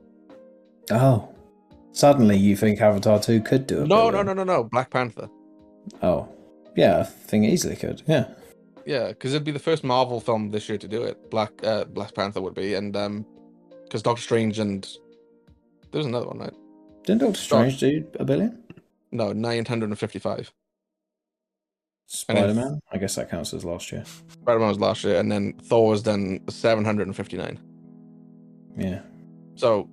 [SPEAKER 2] Oh, suddenly you think Avatar two could do it?
[SPEAKER 3] No, no, no, no, no. Black Panther.
[SPEAKER 2] Oh, yeah, I think easily could. Yeah.
[SPEAKER 3] Yeah, because it'd be the first Marvel film this year to do it. Black uh, Black Panther would be, and um, because Doctor Strange and there's another one, right?
[SPEAKER 2] Didn't Doctor Strange do a billion?
[SPEAKER 3] No, nine hundred and fifty-five.
[SPEAKER 2] Spider Man. I guess that counts as last year.
[SPEAKER 3] Spider-Man was last year, and then Thor was then seven hundred and fifty-nine.
[SPEAKER 2] Yeah.
[SPEAKER 3] So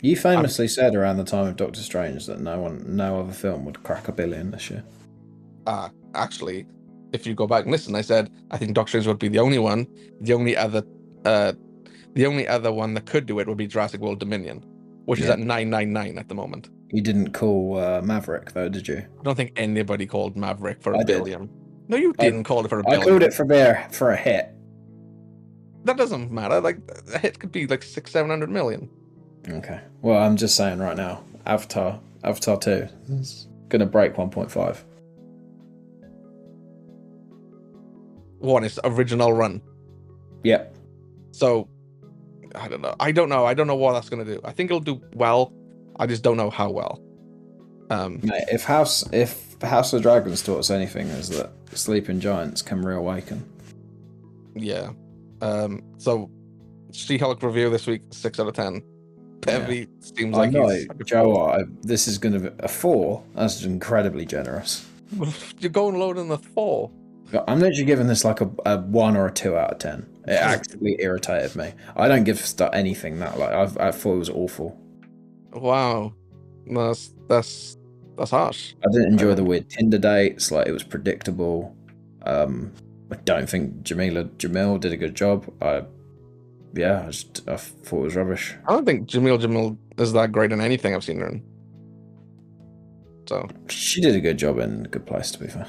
[SPEAKER 2] You famously said around the time of Doctor Strange that no one, no other film would crack a billion this year.
[SPEAKER 3] uh actually if you go back and listen i said i think doctor strange would be the only one the only other uh the only other one that could do it would be jurassic world dominion which is at 999 at the moment
[SPEAKER 2] You didn't call uh, Maverick though, did you?
[SPEAKER 3] i don't think anybody called maverick for a
[SPEAKER 2] I did.
[SPEAKER 3] billion no you
[SPEAKER 2] I-
[SPEAKER 3] didn't call it for a billion I
[SPEAKER 2] called it for beer for a hit.
[SPEAKER 3] that doesn't matter like a hit could be like six seven hundred million
[SPEAKER 2] Okay. Well, I'm just saying right now, Avatar, Avatar two, is gonna break 1.5.
[SPEAKER 3] one is original run
[SPEAKER 2] Yep.
[SPEAKER 3] so i don't know i don't know i don't know what that's going to do i think it'll do well i just don't know how well um
[SPEAKER 2] Mate, if House, if House of Dragons taught us anything, is that sleeping giants can reawaken.
[SPEAKER 3] Yeah. Um. So, She-Hulk review this week, six out of ten. Pevy seems
[SPEAKER 2] I
[SPEAKER 3] like
[SPEAKER 2] know,
[SPEAKER 3] he's
[SPEAKER 2] Joe. I, this is gonna be a four. That's incredibly generous.
[SPEAKER 3] You're going lower than the four.
[SPEAKER 2] I'm literally giving this like a, a one or a two out of ten. It actually irritated me. I don't give st- anything that like I've, I thought it was awful.
[SPEAKER 3] Wow. That's that's that's harsh.
[SPEAKER 2] I didn't enjoy the weird Tinder dates. Like it was predictable. Um, I don't think Jamila Jamil did a good job. I, yeah, I just I thought it was rubbish.
[SPEAKER 3] I don't think Jamil Jamil is that great in anything I've seen her in. So
[SPEAKER 2] She did a good job in Good Place, to be fair.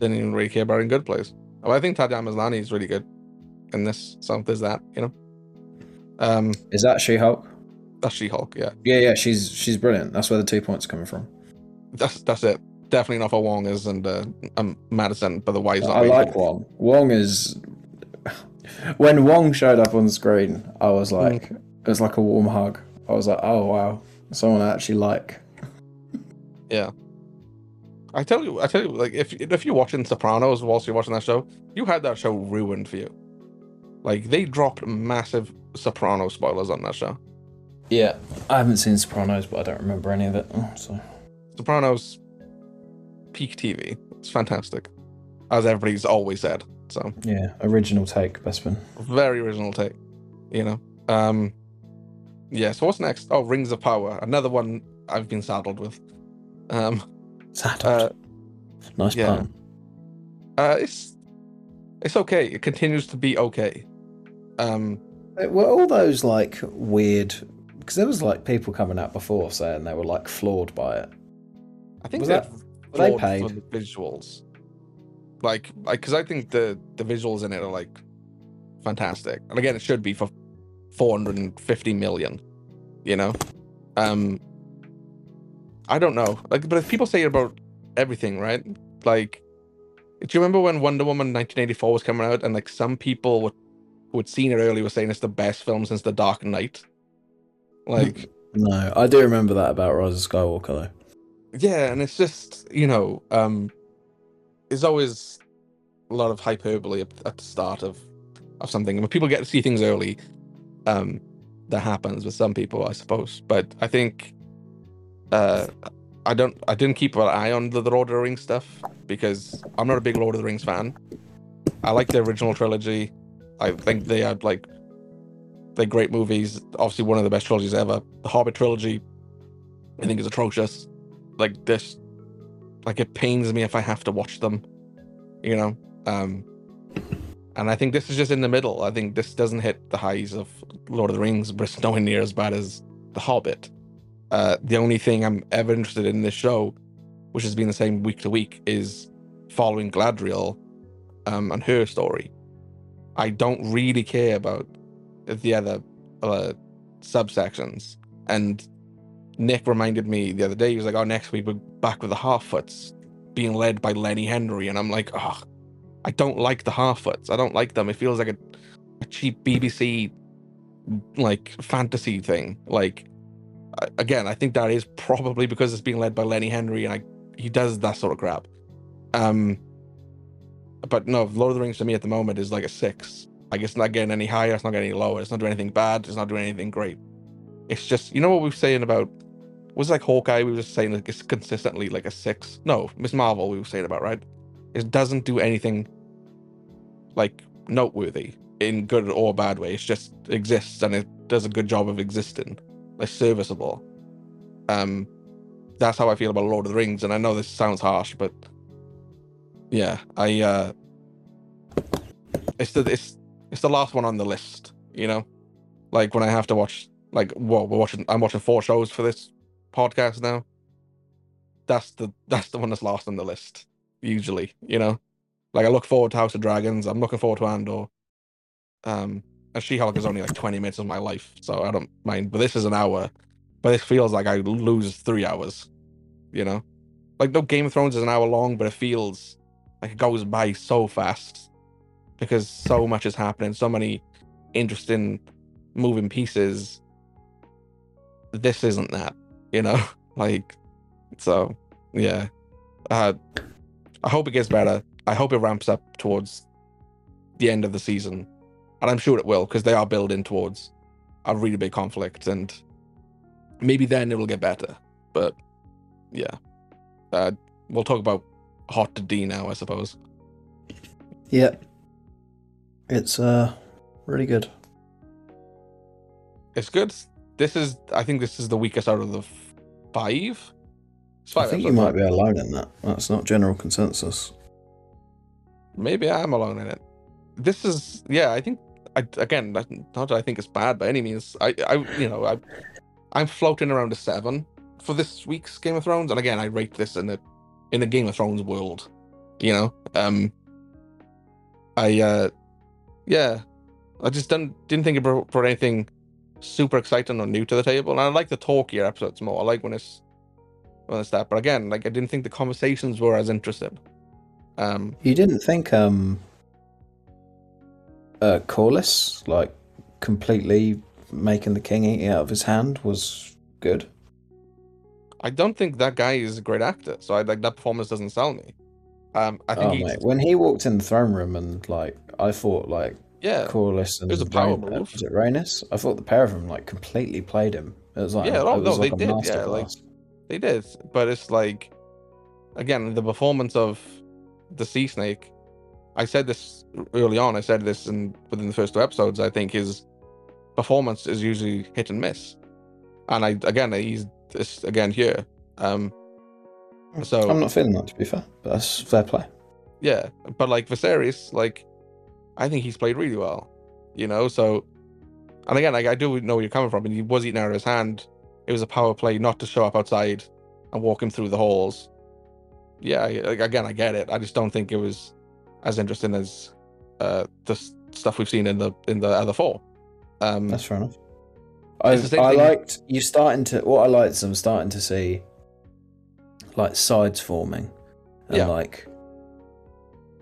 [SPEAKER 3] Didn't even really care about in Good Place. I think Maslany is really good in this. So there's that, you know. Um,
[SPEAKER 2] Is that She Hulk?
[SPEAKER 3] that's She-Hulk. Yeah,
[SPEAKER 2] Yeah, yeah, she's she's brilliant. That's where the two points are coming from.
[SPEAKER 3] that's that's it. Definitely not for Wong is and uh, um, Madison, but the why is not.
[SPEAKER 2] I
[SPEAKER 3] really
[SPEAKER 2] like
[SPEAKER 3] good.
[SPEAKER 2] Wong. Wong is when Wong showed up on the screen, I was like, it was like a warm hug. I was like, oh wow, someone I actually like.
[SPEAKER 3] I tell you, I tell you, like if if you're watching Sopranos whilst you're watching that show, you had that show ruined for you. Like they dropped massive Soprano spoilers on that show.
[SPEAKER 2] Yeah, I haven't seen Sopranos, but I don't remember any of it. So
[SPEAKER 3] Sopranos, peak TV. It's fantastic, as everybody's always said. So
[SPEAKER 2] yeah, original take, Bespin.
[SPEAKER 3] very original take. You know. Um. Yeah. So what's next? Oh, Rings of Power. Another one I've been saddled with. Um.
[SPEAKER 2] Sad.
[SPEAKER 3] Uh.
[SPEAKER 2] nice
[SPEAKER 3] yeah.
[SPEAKER 2] pun.
[SPEAKER 3] Uh. It's. It's okay. It continues to be okay. Um.
[SPEAKER 2] Were all those like weird? Because there was like people coming out before saying they were like floored by it.
[SPEAKER 3] I think
[SPEAKER 2] Was
[SPEAKER 3] they're
[SPEAKER 2] that- were they paid?
[SPEAKER 3] for the visuals. Like, because I think the the visuals in it are like fantastic, and again, it should be for 450 million. You know, um, I don't know. Like, but if people say it about everything, right? Like, do you remember when Wonder Woman 1984 was coming out, and like some people would who had seen it early were saying it's the best film since The Dark Knight. Like,
[SPEAKER 2] No, I do remember that about Rise of Skywalker though.
[SPEAKER 3] yeah and it's just you know um there's always a lot of hyperbole at, at the start of of something and when people get to see things early um that happens with some people i suppose but i think uh i don't i didn't keep an eye on the, the lord of the rings stuff because i'm not a big lord of the rings fan. I like the original trilogy. I think they had like they're great movies. Obviously one of the best trilogies ever. The hobbit trilogy i think is atrocious. Like this like it pains me if i have to watch them you know? Um and i think this is just in the middle. I think this doesn't hit the highs of lord of the rings but it's nowhere near as bad as the hobbit uh the only thing i'm ever interested in this show which has been the same week to week is following Galadriel um and her story i don't really care about the other uh subsections and Nick reminded me the other day. He was like, "Oh, next week we're back with the Harfoots, being led by Lenny Henry," and I'm like, "Oh, I don't like the Harfoots. I don't like them. It feels like a, a cheap BBC like fantasy thing. Like, again, I think that is probably because it's being led by Lenny Henry, and I he does that sort of crap. Um, but no, Lord of the Rings to me at the moment is like a six. Like it's not getting any higher. It's not getting any lower. It's not doing anything bad. It's not doing anything great. It's just you know what we were saying about was like Hawkeye. We were just saying like it's consistently like a six. No, Miss Marvel. We were saying about right. It doesn't do anything like noteworthy in good or bad way. It just exists and it does a good job of existing, like serviceable. Um, that's how I feel about Lord of the Rings. And I know this sounds harsh, but yeah, I uh, it's the it's it's the last one on the list. You know, like when I have to watch like well, we're watching. I'm watching four shows for this podcast now. That's the that's the one that's last on the list usually. You know, like I look forward to House of Dragons. I'm looking forward to Andor. Um, and She-Hulk is only like 20 minutes of my life, so I don't mind. But this is an hour. But it feels like I lose three hours. You know, like no Game of Thrones is an hour long, but it feels like it goes by so fast because so much is happening, so many interesting moving pieces. This isn't that, you know, like so. Yeah, uh, I hope it gets better. I hope it ramps up towards the end of the season, and I'm sure it will because they are building towards a really big conflict, and maybe then it will get better. But yeah, uh, we'll talk about Hot to D now, I suppose.
[SPEAKER 2] Yep. It's uh really good.
[SPEAKER 3] It's good. This is, I think, this is the weakest out of the five. It's
[SPEAKER 2] I
[SPEAKER 3] five
[SPEAKER 2] think you might be alone in that. That's not general consensus.
[SPEAKER 3] Maybe I'm alone in it. This is, yeah, I think. I again, not that I think it's bad by any means. I, I, you know, I, I'm floating around a seven for this week's Game of Thrones, and again, I rate this in a, in a Game of Thrones world. You know, um, I, uh, yeah, I just didn't didn't think it brought, brought anything super exciting or new to the table, and I like the talkier episodes more. I like when it's when it's that, but again, like I didn't think the conversations were as interesting. Um,
[SPEAKER 2] You didn't think um uh Corlys, like completely making the king eat out of his hand was good?
[SPEAKER 3] I don't think that guy is a great actor. So I like that performance doesn't sell me. Um, I think
[SPEAKER 2] Oh mate, when he walked in the throne room and like I thought like
[SPEAKER 3] yeah,
[SPEAKER 2] Corlys and
[SPEAKER 3] was a power
[SPEAKER 2] Rain- uh,
[SPEAKER 3] move.
[SPEAKER 2] was it Rhaenys? I thought the pair of them like completely played him. It was like
[SPEAKER 3] Yeah,
[SPEAKER 2] it
[SPEAKER 3] no,
[SPEAKER 2] was
[SPEAKER 3] no,
[SPEAKER 2] like
[SPEAKER 3] they
[SPEAKER 2] a
[SPEAKER 3] did, yeah, like- they did. But it's like, again, the performance of the sea snake. I said this early on. I said this in within the first two episodes. I think his performance is usually hit and miss, and I again he's this again here. Um, so
[SPEAKER 2] I'm not feeling that to be fair, but that's fair play.
[SPEAKER 3] Yeah, but like Viserys, like I think he's played really well, you know. So, and again, like I do know where you're coming from. And he was eating out of his hand. It was a power play not to show up outside and walk him through the halls. Yeah, I- again, I get it. I just don't think it was as interesting as uh the stuff we've seen in the in the other four. Um,
[SPEAKER 2] That's fair enough. I
[SPEAKER 3] It's the same
[SPEAKER 2] I liked you starting to what I liked is I'm starting to see like sides forming and
[SPEAKER 3] Yeah.
[SPEAKER 2] like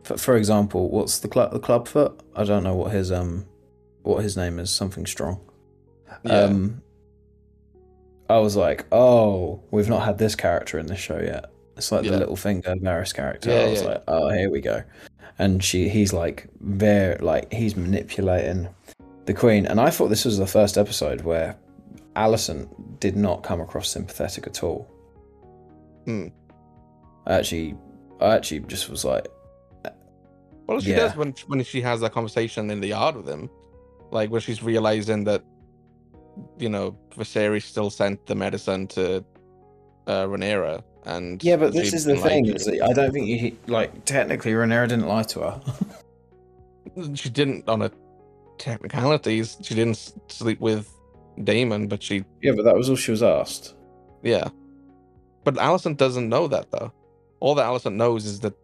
[SPEAKER 2] for, for example, what's the club the clubfoot? I don't know what his um what his name is. Something strong.
[SPEAKER 3] yeah,
[SPEAKER 2] Um, I was like, oh, we've not had this character in this show yet. It's like
[SPEAKER 3] Yeah.
[SPEAKER 2] the little finger Varys character.
[SPEAKER 3] Yeah,
[SPEAKER 2] I was
[SPEAKER 3] yeah.
[SPEAKER 2] like, oh, here we go. And she, he's like, very, like, he's manipulating the queen. And I thought this was the first episode where Alicent did not come across sympathetic at all.
[SPEAKER 3] Hmm.
[SPEAKER 2] I actually, I actually just was like,
[SPEAKER 3] Well, she
[SPEAKER 2] Yeah.
[SPEAKER 3] does when when she has that conversation in the yard with him, like when she's realizing that, you know, Viserys still sent the medicine to uh, Rhaenyra, and
[SPEAKER 2] yeah, but this is the
[SPEAKER 3] like
[SPEAKER 2] thing.
[SPEAKER 3] it.
[SPEAKER 2] is that I don't think you, like, technically, Rhaenyra didn't lie to her.
[SPEAKER 3] she didn't on a technicalities. She didn't sleep with Daemon, but she
[SPEAKER 2] yeah, but that was all she was asked.
[SPEAKER 3] yeah. But Alicent doesn't know that though. All that Alicent knows is that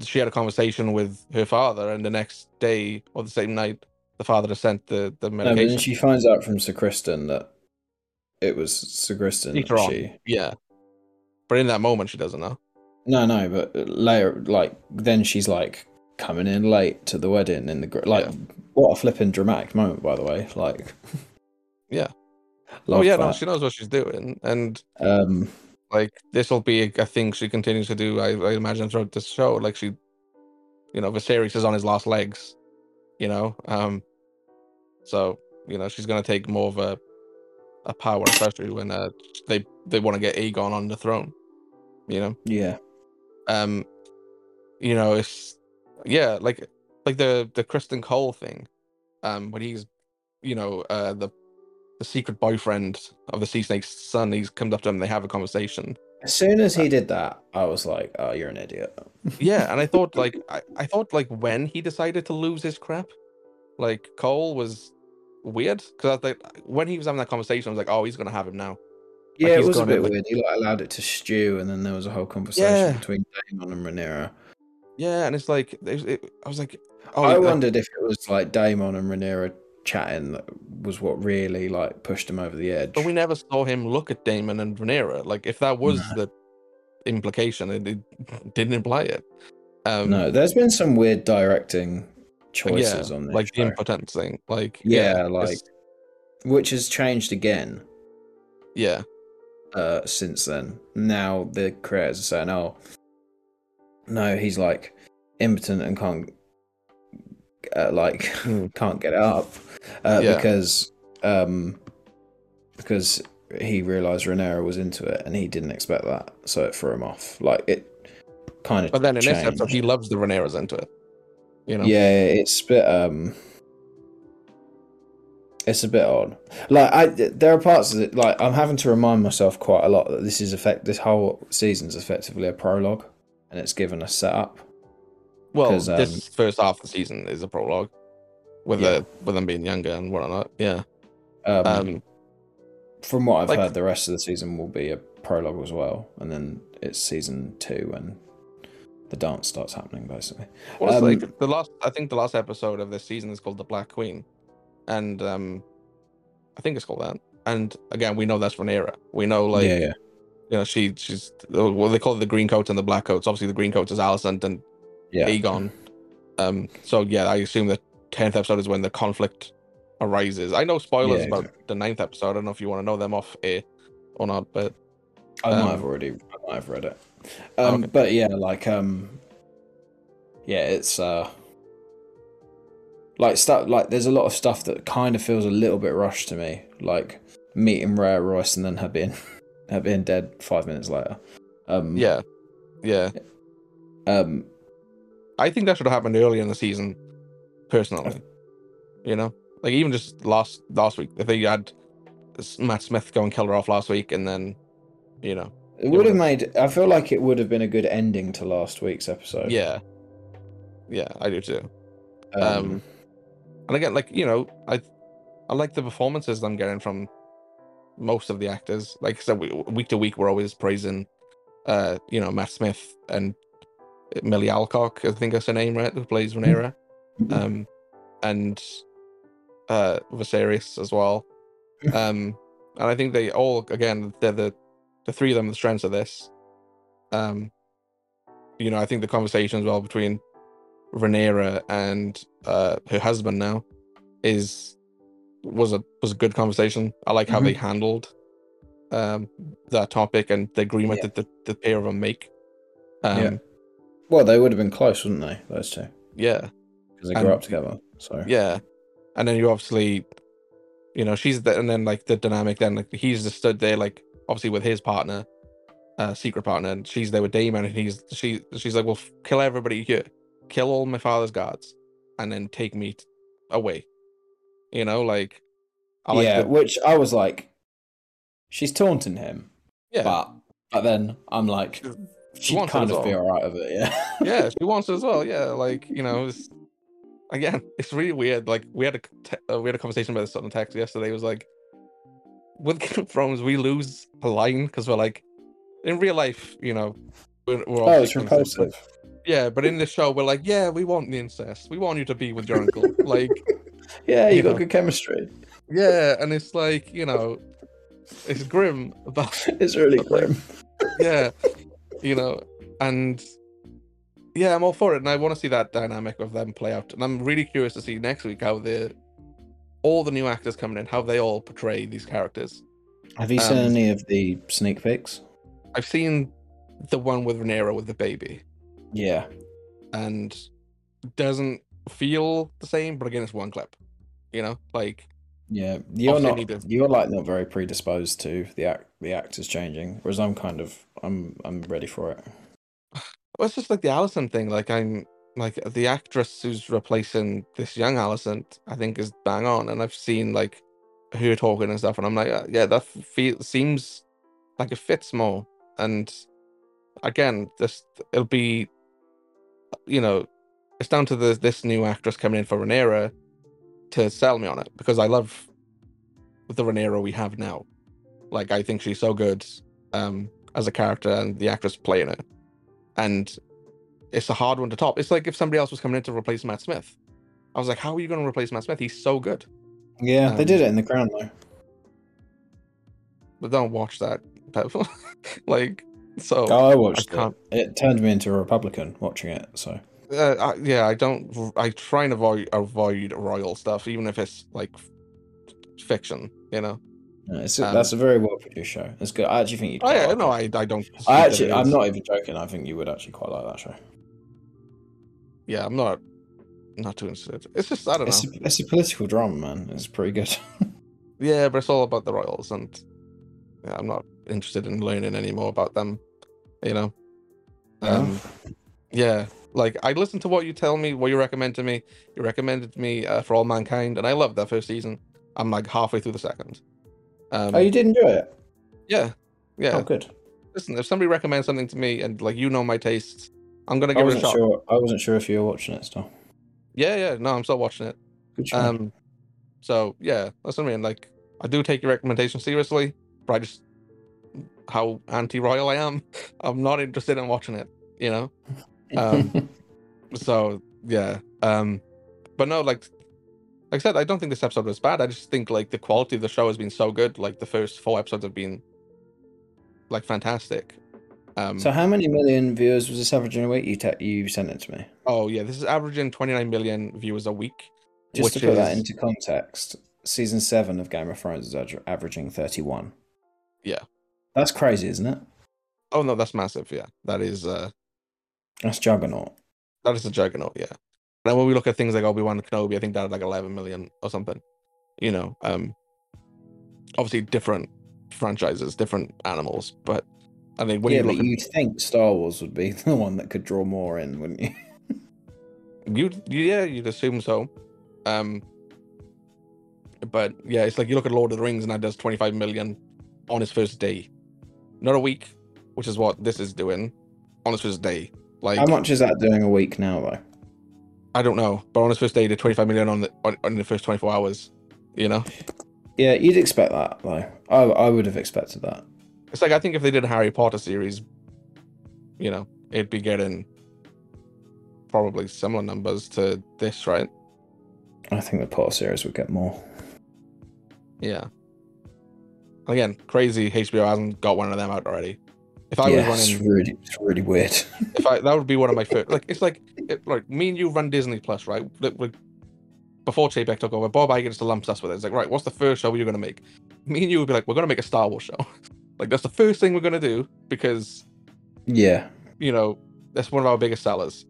[SPEAKER 3] she had a conversation with her father, and the next day or the same night, the father has sent the the
[SPEAKER 2] No, but
[SPEAKER 3] medication.
[SPEAKER 2] she finds out from Sir Criston that it was Sir Criston.
[SPEAKER 3] Later
[SPEAKER 2] that
[SPEAKER 3] on.
[SPEAKER 2] She...
[SPEAKER 3] Yeah. But in that moment, she doesn't know.
[SPEAKER 2] No, no, but later, like, then she's like coming in late to the wedding in the gr- like.
[SPEAKER 3] Yeah.
[SPEAKER 2] What a flipping dramatic moment, by the way. Like,
[SPEAKER 3] Yeah. oh yeah, no, she knows what she's doing, and
[SPEAKER 2] Um,
[SPEAKER 3] like this will be a, a thing she continues to do. I, I imagine throughout this show, like she, you know, Viserys is on his last legs, you know, um, so you know she's gonna take more of a a power, especially when uh, they they want to get Aegon on the throne, you know.
[SPEAKER 2] yeah,
[SPEAKER 3] um you know it's yeah like like the the Criston Cole thing um when he's you know uh the the secret boyfriend of the sea snake's son he's come up to him they have a conversation
[SPEAKER 2] as soon as he did that, I was like, "Oh, you're an idiot."
[SPEAKER 3] yeah and i thought like I, I thought like when he decided to lose his crap like cole was weird because i like when he was having that conversation i was like oh he's gonna have him now
[SPEAKER 2] Yeah,
[SPEAKER 3] he's
[SPEAKER 2] it was a bit
[SPEAKER 3] like-
[SPEAKER 2] weird. He like allowed it to stew, and then there was a whole conversation
[SPEAKER 3] Yeah.
[SPEAKER 2] between Daemon and Rhaenyra.
[SPEAKER 3] yeah and it's like it, it, i was like oh
[SPEAKER 2] I
[SPEAKER 3] like,
[SPEAKER 2] wondered if it was like Daemon and Rhaenyra chatting that was what really like pushed him over the edge.
[SPEAKER 3] But we never saw him look at Daemon and Rhaenyra. Like, if that was
[SPEAKER 2] No.
[SPEAKER 3] the implication, it, it didn't imply it. Um,
[SPEAKER 2] no, there's been some weird directing choices
[SPEAKER 3] yeah,
[SPEAKER 2] on this
[SPEAKER 3] like the
[SPEAKER 2] show,
[SPEAKER 3] impotence thing. Like,
[SPEAKER 2] Yeah,
[SPEAKER 3] it's-
[SPEAKER 2] like- which has changed again
[SPEAKER 3] yeah,
[SPEAKER 2] uh, since then. Now the creators are saying, "Oh, no, he's like impotent and can't uh, like
[SPEAKER 3] Hmm.
[SPEAKER 2] can't get up uh,
[SPEAKER 3] Yeah.
[SPEAKER 2] because um, because he realized Rhaenyra was into it and he didn't expect that, so it threw him off. Like it kind of.
[SPEAKER 3] but then in this episode, he loves the Rhaenyra's into it. You know,
[SPEAKER 2] Yeah, it's a bit um it's a bit odd. Like I there are parts of it like I'm having to remind myself quite a lot that this is effect this whole season's effectively a prologue and it's given a setup.
[SPEAKER 3] well,
[SPEAKER 2] um,
[SPEAKER 3] this first half of the season is a prologue with
[SPEAKER 2] Yeah.
[SPEAKER 3] the with them being younger and whatnot. Yeah,
[SPEAKER 2] Um,
[SPEAKER 3] um,
[SPEAKER 2] from what I've
[SPEAKER 3] like-
[SPEAKER 2] heard the rest of the season will be a prologue as well and then it's season 2 when the dance starts happening basically.
[SPEAKER 3] well,
[SPEAKER 2] um,
[SPEAKER 3] like the last. I think the last episode of this season is called the Black Queen, and um, I think it's called that. And again, we know that's Rhaenyra. We know like
[SPEAKER 2] yeah, yeah.
[SPEAKER 3] you know, she she's well, they call it the green coat and the black coats. Obviously, the green coats is Alicent and
[SPEAKER 2] Yeah.
[SPEAKER 3] Aegon. Um, so yeah, I assume the tenth episode is when the conflict arises. I know spoilers
[SPEAKER 2] Yeah,
[SPEAKER 3] about the ninth episode. I don't know if you want to know them off air or not, but
[SPEAKER 2] I
[SPEAKER 3] Um,
[SPEAKER 2] might have already, I might have read it. Um,
[SPEAKER 3] Okay.
[SPEAKER 2] But yeah, like, um, yeah, it's uh, like stuff. Like, there's a lot of stuff that kind of feels a little bit rushed to me, like meeting Rhea Royce and then her being, her being dead five minutes later. Um,
[SPEAKER 3] Yeah, yeah.
[SPEAKER 2] Um,
[SPEAKER 3] I think that should have happened earlier in the season, personally. You know, like even just last last week, if they had Matt Smith go and kill her off last week, and then, you know,
[SPEAKER 2] it would have made. I feel like it would have been a good ending to last week's episode.
[SPEAKER 3] yeah, yeah, I do too.
[SPEAKER 2] Um,
[SPEAKER 3] um, And again, like you know, I I like the performances I'm getting from most of the actors. Like I said, we, week to week, we're always praising, uh, you know, Matt Smith and Milly Alcock. I think that's her name, right? Who plays Rhaenyra. um, and uh, Viserys as well. Um, and I think they all, again, they're the the three of them the strengths of this. Um, you know, I think the conversation as well between Rhaenyra and uh, her husband now is was a was a good conversation. I like how they handled um that topic and the agreement
[SPEAKER 2] Yeah.
[SPEAKER 3] that the, the pair of them make. Um,
[SPEAKER 2] Yeah. well, they would have been close, wouldn't they? Those two,
[SPEAKER 3] yeah.
[SPEAKER 2] because they grew
[SPEAKER 3] And-
[SPEAKER 2] up together. So
[SPEAKER 3] Yeah, and then you obviously, you know, she's the, and then like the dynamic. Then like he's just stood there, like obviously with his partner, uh, secret partner, and she's there with Daemon, and he's she she's like, well, f- kill everybody here, kill all my father's guards, and then take me t- away. You know, like, I like
[SPEAKER 2] yeah,
[SPEAKER 3] the,
[SPEAKER 2] which I was like, she's taunting him,
[SPEAKER 3] yeah,
[SPEAKER 2] but but then I'm like,
[SPEAKER 3] She
[SPEAKER 2] she'd
[SPEAKER 3] wants it
[SPEAKER 2] kind
[SPEAKER 3] as
[SPEAKER 2] of be alright with it, yeah.
[SPEAKER 3] yeah, she wants it as well. Yeah, like you know, it's, again, it's really weird. Like we had a te- uh, we had a conversation about this on the text yesterday. It was like, with Game of Thrones, we lose a line because we're like, in real life, you know, we're, we're
[SPEAKER 2] oh, it's repulsive.
[SPEAKER 3] Yeah, but in this show, we're like, yeah, we want the incest. We want you to be with your uncle. like,
[SPEAKER 2] Yeah, you,
[SPEAKER 3] You
[SPEAKER 2] got
[SPEAKER 3] know.
[SPEAKER 2] good chemistry.
[SPEAKER 3] yeah, and it's like, you know, it's grim, but
[SPEAKER 2] It's really
[SPEAKER 3] But, like,
[SPEAKER 2] grim.
[SPEAKER 3] yeah, you know, and yeah, I'm all for it, and I want to see that dynamic of them play out. And I'm really curious to see next week how the all the new actors coming in, how they all portray these characters.
[SPEAKER 2] Have you seen
[SPEAKER 3] um,
[SPEAKER 2] any of the sneak peeks?
[SPEAKER 3] I've seen the one with Rhaenyra with the baby,
[SPEAKER 2] Yeah,
[SPEAKER 3] and doesn't feel the same, but again, it's one clip. You know, like
[SPEAKER 2] yeah. You're not. You're like not very predisposed to the act, the actors changing, whereas I'm kind of. I'm. I'm ready for it.
[SPEAKER 3] Well, it's just like the Alicent thing. Like I'm like the actress who's replacing this young Alicent, I think is bang on. And I've seen like her talking and stuff, and I'm like, uh, yeah, that feel seems like it fits more. And again, this it'll be, you know, it's down to the this new actress coming in for Rhaenyra to sell me on it because I love the Rhaenyra we have now. Like I think she's so good um as a character and the actress playing it and it's a hard one to top. It's like if somebody else was coming in to replace Matt Smith. I was like, how are you going to replace Matt Smith? He's so good.
[SPEAKER 2] Yeah, they
[SPEAKER 3] Um,
[SPEAKER 2] did it in the crown though.
[SPEAKER 3] But don't watch that. like, so
[SPEAKER 2] Oh, I watched
[SPEAKER 3] I
[SPEAKER 2] it. It turned me into a Republican watching it. So
[SPEAKER 3] uh, I, yeah, I don't. I try and avoid avoid royal stuff, even if it's like f- fiction. You know.
[SPEAKER 2] yeah, it's a,
[SPEAKER 3] Um,
[SPEAKER 2] that's a very well produced show. It's good. I actually think you'd.
[SPEAKER 3] Oh yeah,
[SPEAKER 2] like
[SPEAKER 3] no,
[SPEAKER 2] it.
[SPEAKER 3] I I don't. dispute
[SPEAKER 2] I
[SPEAKER 3] that
[SPEAKER 2] actually, I'm not even joking. I think you would actually quite like that show.
[SPEAKER 3] Yeah, I'm not. Not too interested. It's just I don't
[SPEAKER 2] It's
[SPEAKER 3] know.
[SPEAKER 2] a, it's a political drama, man. It's pretty good.
[SPEAKER 3] Yeah, but it's all about the royals, and yeah, I'm not interested in learning any more about them. You know. Um, yeah, like I listen to what you tell me, what you recommend to me. You recommended me uh, for all mankind, and I loved that first season. I'm like halfway through the second. Um,
[SPEAKER 2] oh, you did enjoy it.
[SPEAKER 3] yeah, yeah.
[SPEAKER 2] Oh, good.
[SPEAKER 3] Listen, if somebody recommends something to me, and like you know my tastes, I'm gonna give it a shot.
[SPEAKER 2] sure. I wasn't sure if you were watching it still.
[SPEAKER 3] Yeah, yeah. No, I'm still watching it.
[SPEAKER 2] Good.
[SPEAKER 3] Um, so yeah, that's what I mean. Like, I do take your recommendation seriously, but I just how anti-royal I am. I'm not interested in watching it. You know. um, So yeah. Um, but no, like, like I said, I don't think this episode was bad. I just think like the quality of the show has been so good. Like the first four episodes have been like fantastic. Um,
[SPEAKER 2] so, how many million viewers was this averaging a week? You te- you sent it to me.
[SPEAKER 3] oh yeah, this is averaging 29 million viewers a week.
[SPEAKER 2] Just to put that
[SPEAKER 3] is-
[SPEAKER 2] into context, season seven of Game of Thrones is aver- averaging thirty-one.
[SPEAKER 3] Yeah.
[SPEAKER 2] That's crazy, isn't it?
[SPEAKER 3] Oh no, that's massive. Yeah, that is uh
[SPEAKER 2] That's Juggernaut.
[SPEAKER 3] that is a juggernaut. Yeah. And then when we look at things like Obi Wan Kenobi, I think that had like 11 million or something. You know, um, obviously different franchises, different animals, but I mean, when
[SPEAKER 2] yeah,
[SPEAKER 3] you
[SPEAKER 2] but
[SPEAKER 3] look
[SPEAKER 2] you'd think Star Wars would be the one that could draw more in, wouldn't you?
[SPEAKER 3] you, yeah, you'd assume so. Um, but yeah, it's like you look at Lord of the Rings and that does 25 million on its first day, not a week, which is what this is doing on its first day. Like
[SPEAKER 2] How much is that doing a week now, though?
[SPEAKER 3] I don't know, but on its first day, did 25 million on the on, on the first 24 hours. You know,
[SPEAKER 2] Yeah, you'd expect that, though. I, I would have expected that.
[SPEAKER 3] it's like I think if they did a Harry Potter series, you know, it'd be getting probably similar numbers to this, right?
[SPEAKER 2] I think the Potter series would get more.
[SPEAKER 3] Yeah. Again, crazy HBO hasn't got one of them out already. If I
[SPEAKER 2] yeah,
[SPEAKER 3] was
[SPEAKER 2] it's
[SPEAKER 3] running,
[SPEAKER 2] really, it's really weird.
[SPEAKER 3] if I that would be one of my first. Like it's like it, like me and you run Disney Plus, right? Like, like, before Chapek took over, Bob Iger just lumps us with it. It's like, right, what's the first show you're gonna make? Me and you would be like, we're gonna make a Star Wars show. like that's the first thing we're gonna do because
[SPEAKER 2] yeah,
[SPEAKER 3] you know that's one of our biggest sellers.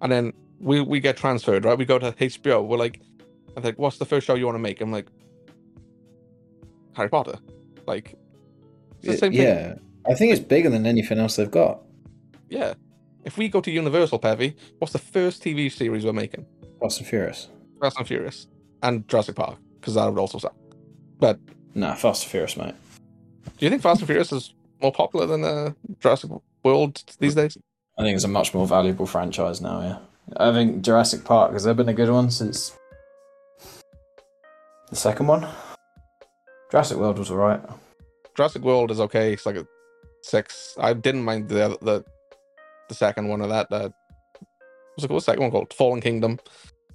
[SPEAKER 3] And then we we get transferred, right? We go to HBO. We're like, I'm like, what's the first show you want to make? I'm like, Harry Potter. Like, it's the same thing.
[SPEAKER 2] yeah. I think it's bigger than anything else they've got.
[SPEAKER 3] Yeah. If we go to Universal, Pevy, what's the first TV series we're making?
[SPEAKER 2] Fast and Furious.
[SPEAKER 3] Fast and Furious and Jurassic Park, because that would also suck. But
[SPEAKER 2] Nah, Fast and Furious, mate.
[SPEAKER 3] do you think Fast and Furious is more popular than uh, Jurassic World these days?
[SPEAKER 2] I think it's a much more valuable franchise now. Yeah, I think Jurassic Park has there been a good one since the second one. Jurassic World was alright.
[SPEAKER 3] Jurassic World is okay. It's like a six. I didn't mind the the the second one of that. Uh, what's it called? The second one called Fallen Kingdom.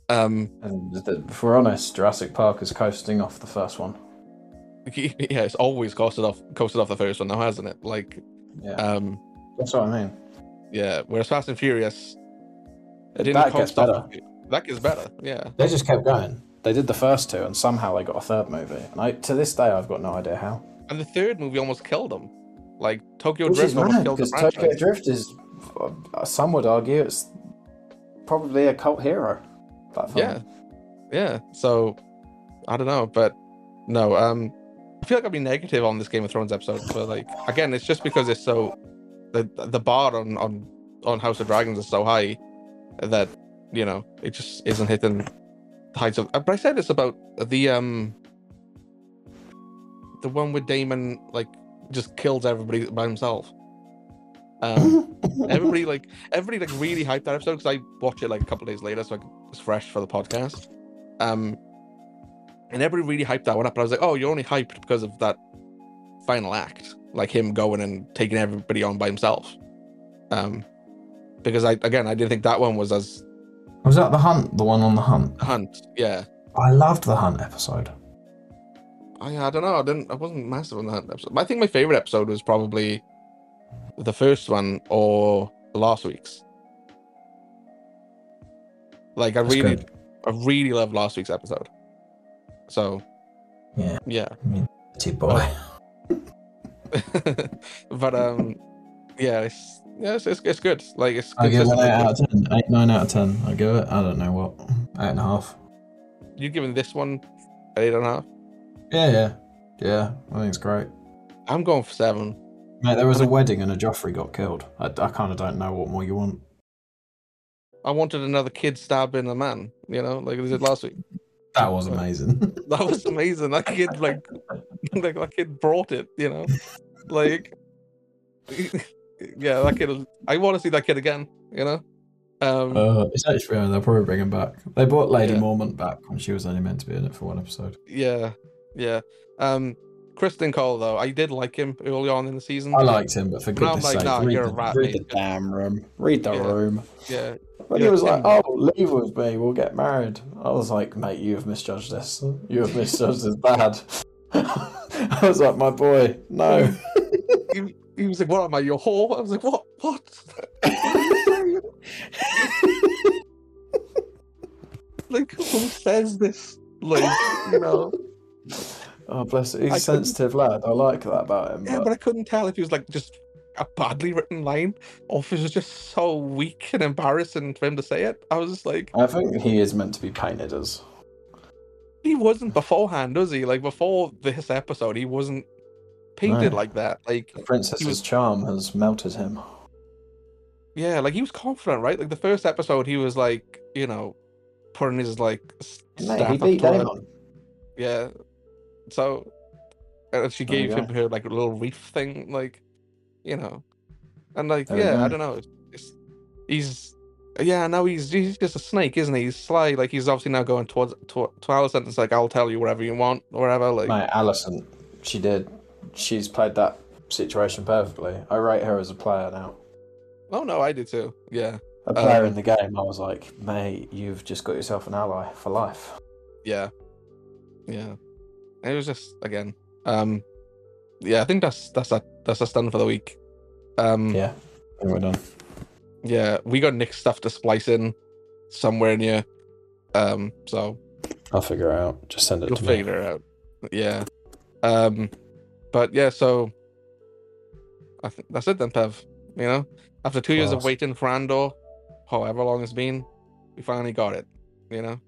[SPEAKER 3] Um,
[SPEAKER 2] And the, if we're honest, Jurassic Park is coasting off the first one.
[SPEAKER 3] yeah, it's always coasted off coasted off the first one now, hasn't it? Like,
[SPEAKER 2] Yeah,
[SPEAKER 3] um,
[SPEAKER 2] that's what I mean.
[SPEAKER 3] yeah. Whereas Fast and Furious, it didn't
[SPEAKER 2] That gets
[SPEAKER 3] coast off-
[SPEAKER 2] better.
[SPEAKER 3] That gets better. Yeah.
[SPEAKER 2] They just kept going. They did the first two, and somehow they got a third movie. And I, to this day, I've got no idea how.
[SPEAKER 3] And the third movie almost killed them. Like Tokyo
[SPEAKER 2] Which is
[SPEAKER 3] Drift almost
[SPEAKER 2] mad
[SPEAKER 3] killed the franchise.
[SPEAKER 2] Tokyo Drift is, uh, some would argue, it's probably a cult hero.
[SPEAKER 3] Yeah, yeah. So I don't know, but no. Um, I feel like I've been negative on this Game of Thrones episode, but like again, it's just because it's so the the bar on on on House of Dragons is so high that you know it just isn't hitting heights of. But I said this about the um the one with Daemon like just kills everybody by himself. Um, everybody like everybody like really hyped that episode because I watched it like a couple days later, so I was fresh for the podcast. Um, and everybody really hyped that one up. But I was like, oh, you're only hyped because of that final act, like him going and taking everybody on by himself. Um, because I again I didn't think that one was as
[SPEAKER 2] Was that the hunt? The one on the hunt?
[SPEAKER 3] hunt. Yeah,
[SPEAKER 2] I loved the hunt episode.
[SPEAKER 3] I I don't know. I didn't. I wasn't massive on that episode. I think my favorite episode was probably the first one or last week's. Like I
[SPEAKER 2] That's
[SPEAKER 3] really,
[SPEAKER 2] good.
[SPEAKER 3] I really loved last week's episode. So
[SPEAKER 2] Yeah.
[SPEAKER 3] yeah,
[SPEAKER 2] Too boy.
[SPEAKER 3] but um, yeah, it's yeah, it's, it's, it's good. Like it's
[SPEAKER 2] I give it 8 out of 10. 8, 9 out of 10. I give it, I don't know what, 8.5.
[SPEAKER 3] You giving this one eight and a half?
[SPEAKER 2] Yeah, yeah. Yeah, I think it's great.
[SPEAKER 3] I'm going for seven.
[SPEAKER 2] Mate, there was a wedding and a Joffrey got killed. I, I kind of don't know what more you want.
[SPEAKER 3] I wanted another kid stabbing a man. You know, like we did last week.
[SPEAKER 2] That was amazing.
[SPEAKER 3] That was amazing. That kid, like, like that kid brought it. You know, like, yeah, that kid. I want to see that kid again. You know, um,
[SPEAKER 2] uh, it's HBO, they'll probably bring him back. They brought Lady
[SPEAKER 3] Yeah.
[SPEAKER 2] Mormont back when she was only meant to be in it for one episode.
[SPEAKER 3] yeah, yeah. Um, Criston Cole though, I did like him early on in the season.
[SPEAKER 2] I liked him, but for goodness
[SPEAKER 3] like,
[SPEAKER 2] sake,
[SPEAKER 3] nah,
[SPEAKER 2] read,
[SPEAKER 3] you're a
[SPEAKER 2] the,
[SPEAKER 3] rat,
[SPEAKER 2] read the damn room. Read the
[SPEAKER 3] Yeah.
[SPEAKER 2] room.
[SPEAKER 3] Yeah, But
[SPEAKER 2] he was like. "Oh, leave with me, we'll get married," I was like, "Mate, you have misjudged this. You have misjudged this bad." I was like, "My boy, no."
[SPEAKER 3] He was like, "What am I, your whore?" I was like, "What? What?" like, who says this? Like, you know.
[SPEAKER 2] oh, bless It. He's
[SPEAKER 3] I
[SPEAKER 2] a sensitive lad. I like that about him.
[SPEAKER 3] Yeah,
[SPEAKER 2] but-
[SPEAKER 3] but I couldn't tell if he was like just a badly written line, or if it was just so weak and embarrassing for him to say it. I was just like,
[SPEAKER 2] I think he is meant to be painted as.
[SPEAKER 3] he wasn't beforehand, was he? Like before this episode, he wasn't painted
[SPEAKER 2] No.
[SPEAKER 3] like that. Like
[SPEAKER 2] The princess's
[SPEAKER 3] was-
[SPEAKER 2] charm has melted him.
[SPEAKER 3] yeah, like he was confident, right? Like the first episode, he was like, you know, putting his like
[SPEAKER 2] Mate,
[SPEAKER 3] staff
[SPEAKER 2] he beat.
[SPEAKER 3] Yeah. So, and she gave him her like little wreath thing, like, you know, and like,
[SPEAKER 2] There
[SPEAKER 3] yeah, I don't know. It's, he's, yeah, no, he's he's just a snake, isn't he? He's sly. Like he's obviously now going towards to, to Alicent. It's like I'll tell you whatever you want, whatever. Like,
[SPEAKER 2] Mate, Alicent, she did. She's played that situation perfectly. I rate her as a player now.
[SPEAKER 3] oh no, I do too. Yeah,
[SPEAKER 2] A player
[SPEAKER 3] Um,
[SPEAKER 2] in the game, I was like, mate, you've just got yourself an ally for life.
[SPEAKER 3] yeah, yeah. It was just again, um, yeah. I think that's that's a that's a stun for the week. Um,
[SPEAKER 2] Yeah, we're done.
[SPEAKER 3] yeah, we got Nick's stuff to splice in somewhere near. Um, so
[SPEAKER 2] I'll figure it out. Just send it
[SPEAKER 3] you'll
[SPEAKER 2] to me.
[SPEAKER 3] figure it out. Yeah. Um, but yeah, so I think that's it then, Pev. You know, after two years of waiting for Andor, however long it's been, we finally got it. You know,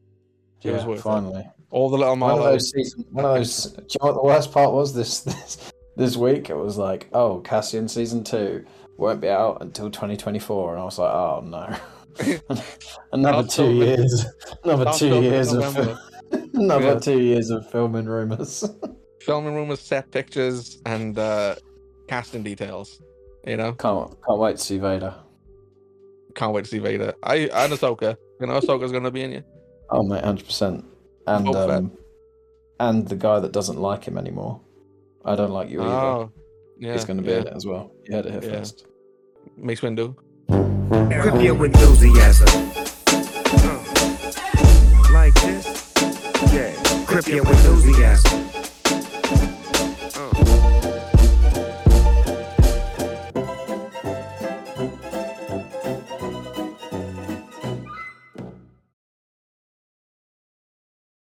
[SPEAKER 3] it was
[SPEAKER 2] Yeah,
[SPEAKER 3] worth it.
[SPEAKER 2] finally.
[SPEAKER 3] all the little
[SPEAKER 2] One of those season, one of those. Do you know what the worst part was this this this week? It was like, oh, Cassian season two won't be out until 2024, and I was like, oh no, another two years, another two years of another
[SPEAKER 3] Yeah.
[SPEAKER 2] two years of filming rumors.
[SPEAKER 3] Filming room with set pictures, and uh, casting details. You know,
[SPEAKER 2] can't can't wait to see Vader.
[SPEAKER 3] can't wait to see Vader. I and Ahsoka. You know, Ahsoka's gonna be in you.
[SPEAKER 2] Oh mate, hundred percent. And
[SPEAKER 3] Boba Fett.
[SPEAKER 2] um, and the guy that doesn't like him anymore. I don't like you either.
[SPEAKER 3] Oh, yeah,
[SPEAKER 2] He's going to be
[SPEAKER 3] yeah.
[SPEAKER 2] in it as well. You heard it here
[SPEAKER 3] Yeah.
[SPEAKER 2] first.
[SPEAKER 3] Mace Windu.
[SPEAKER 1] Grip your enthusiasm. Uh, like this? Yeah. Grip your enthusiasm.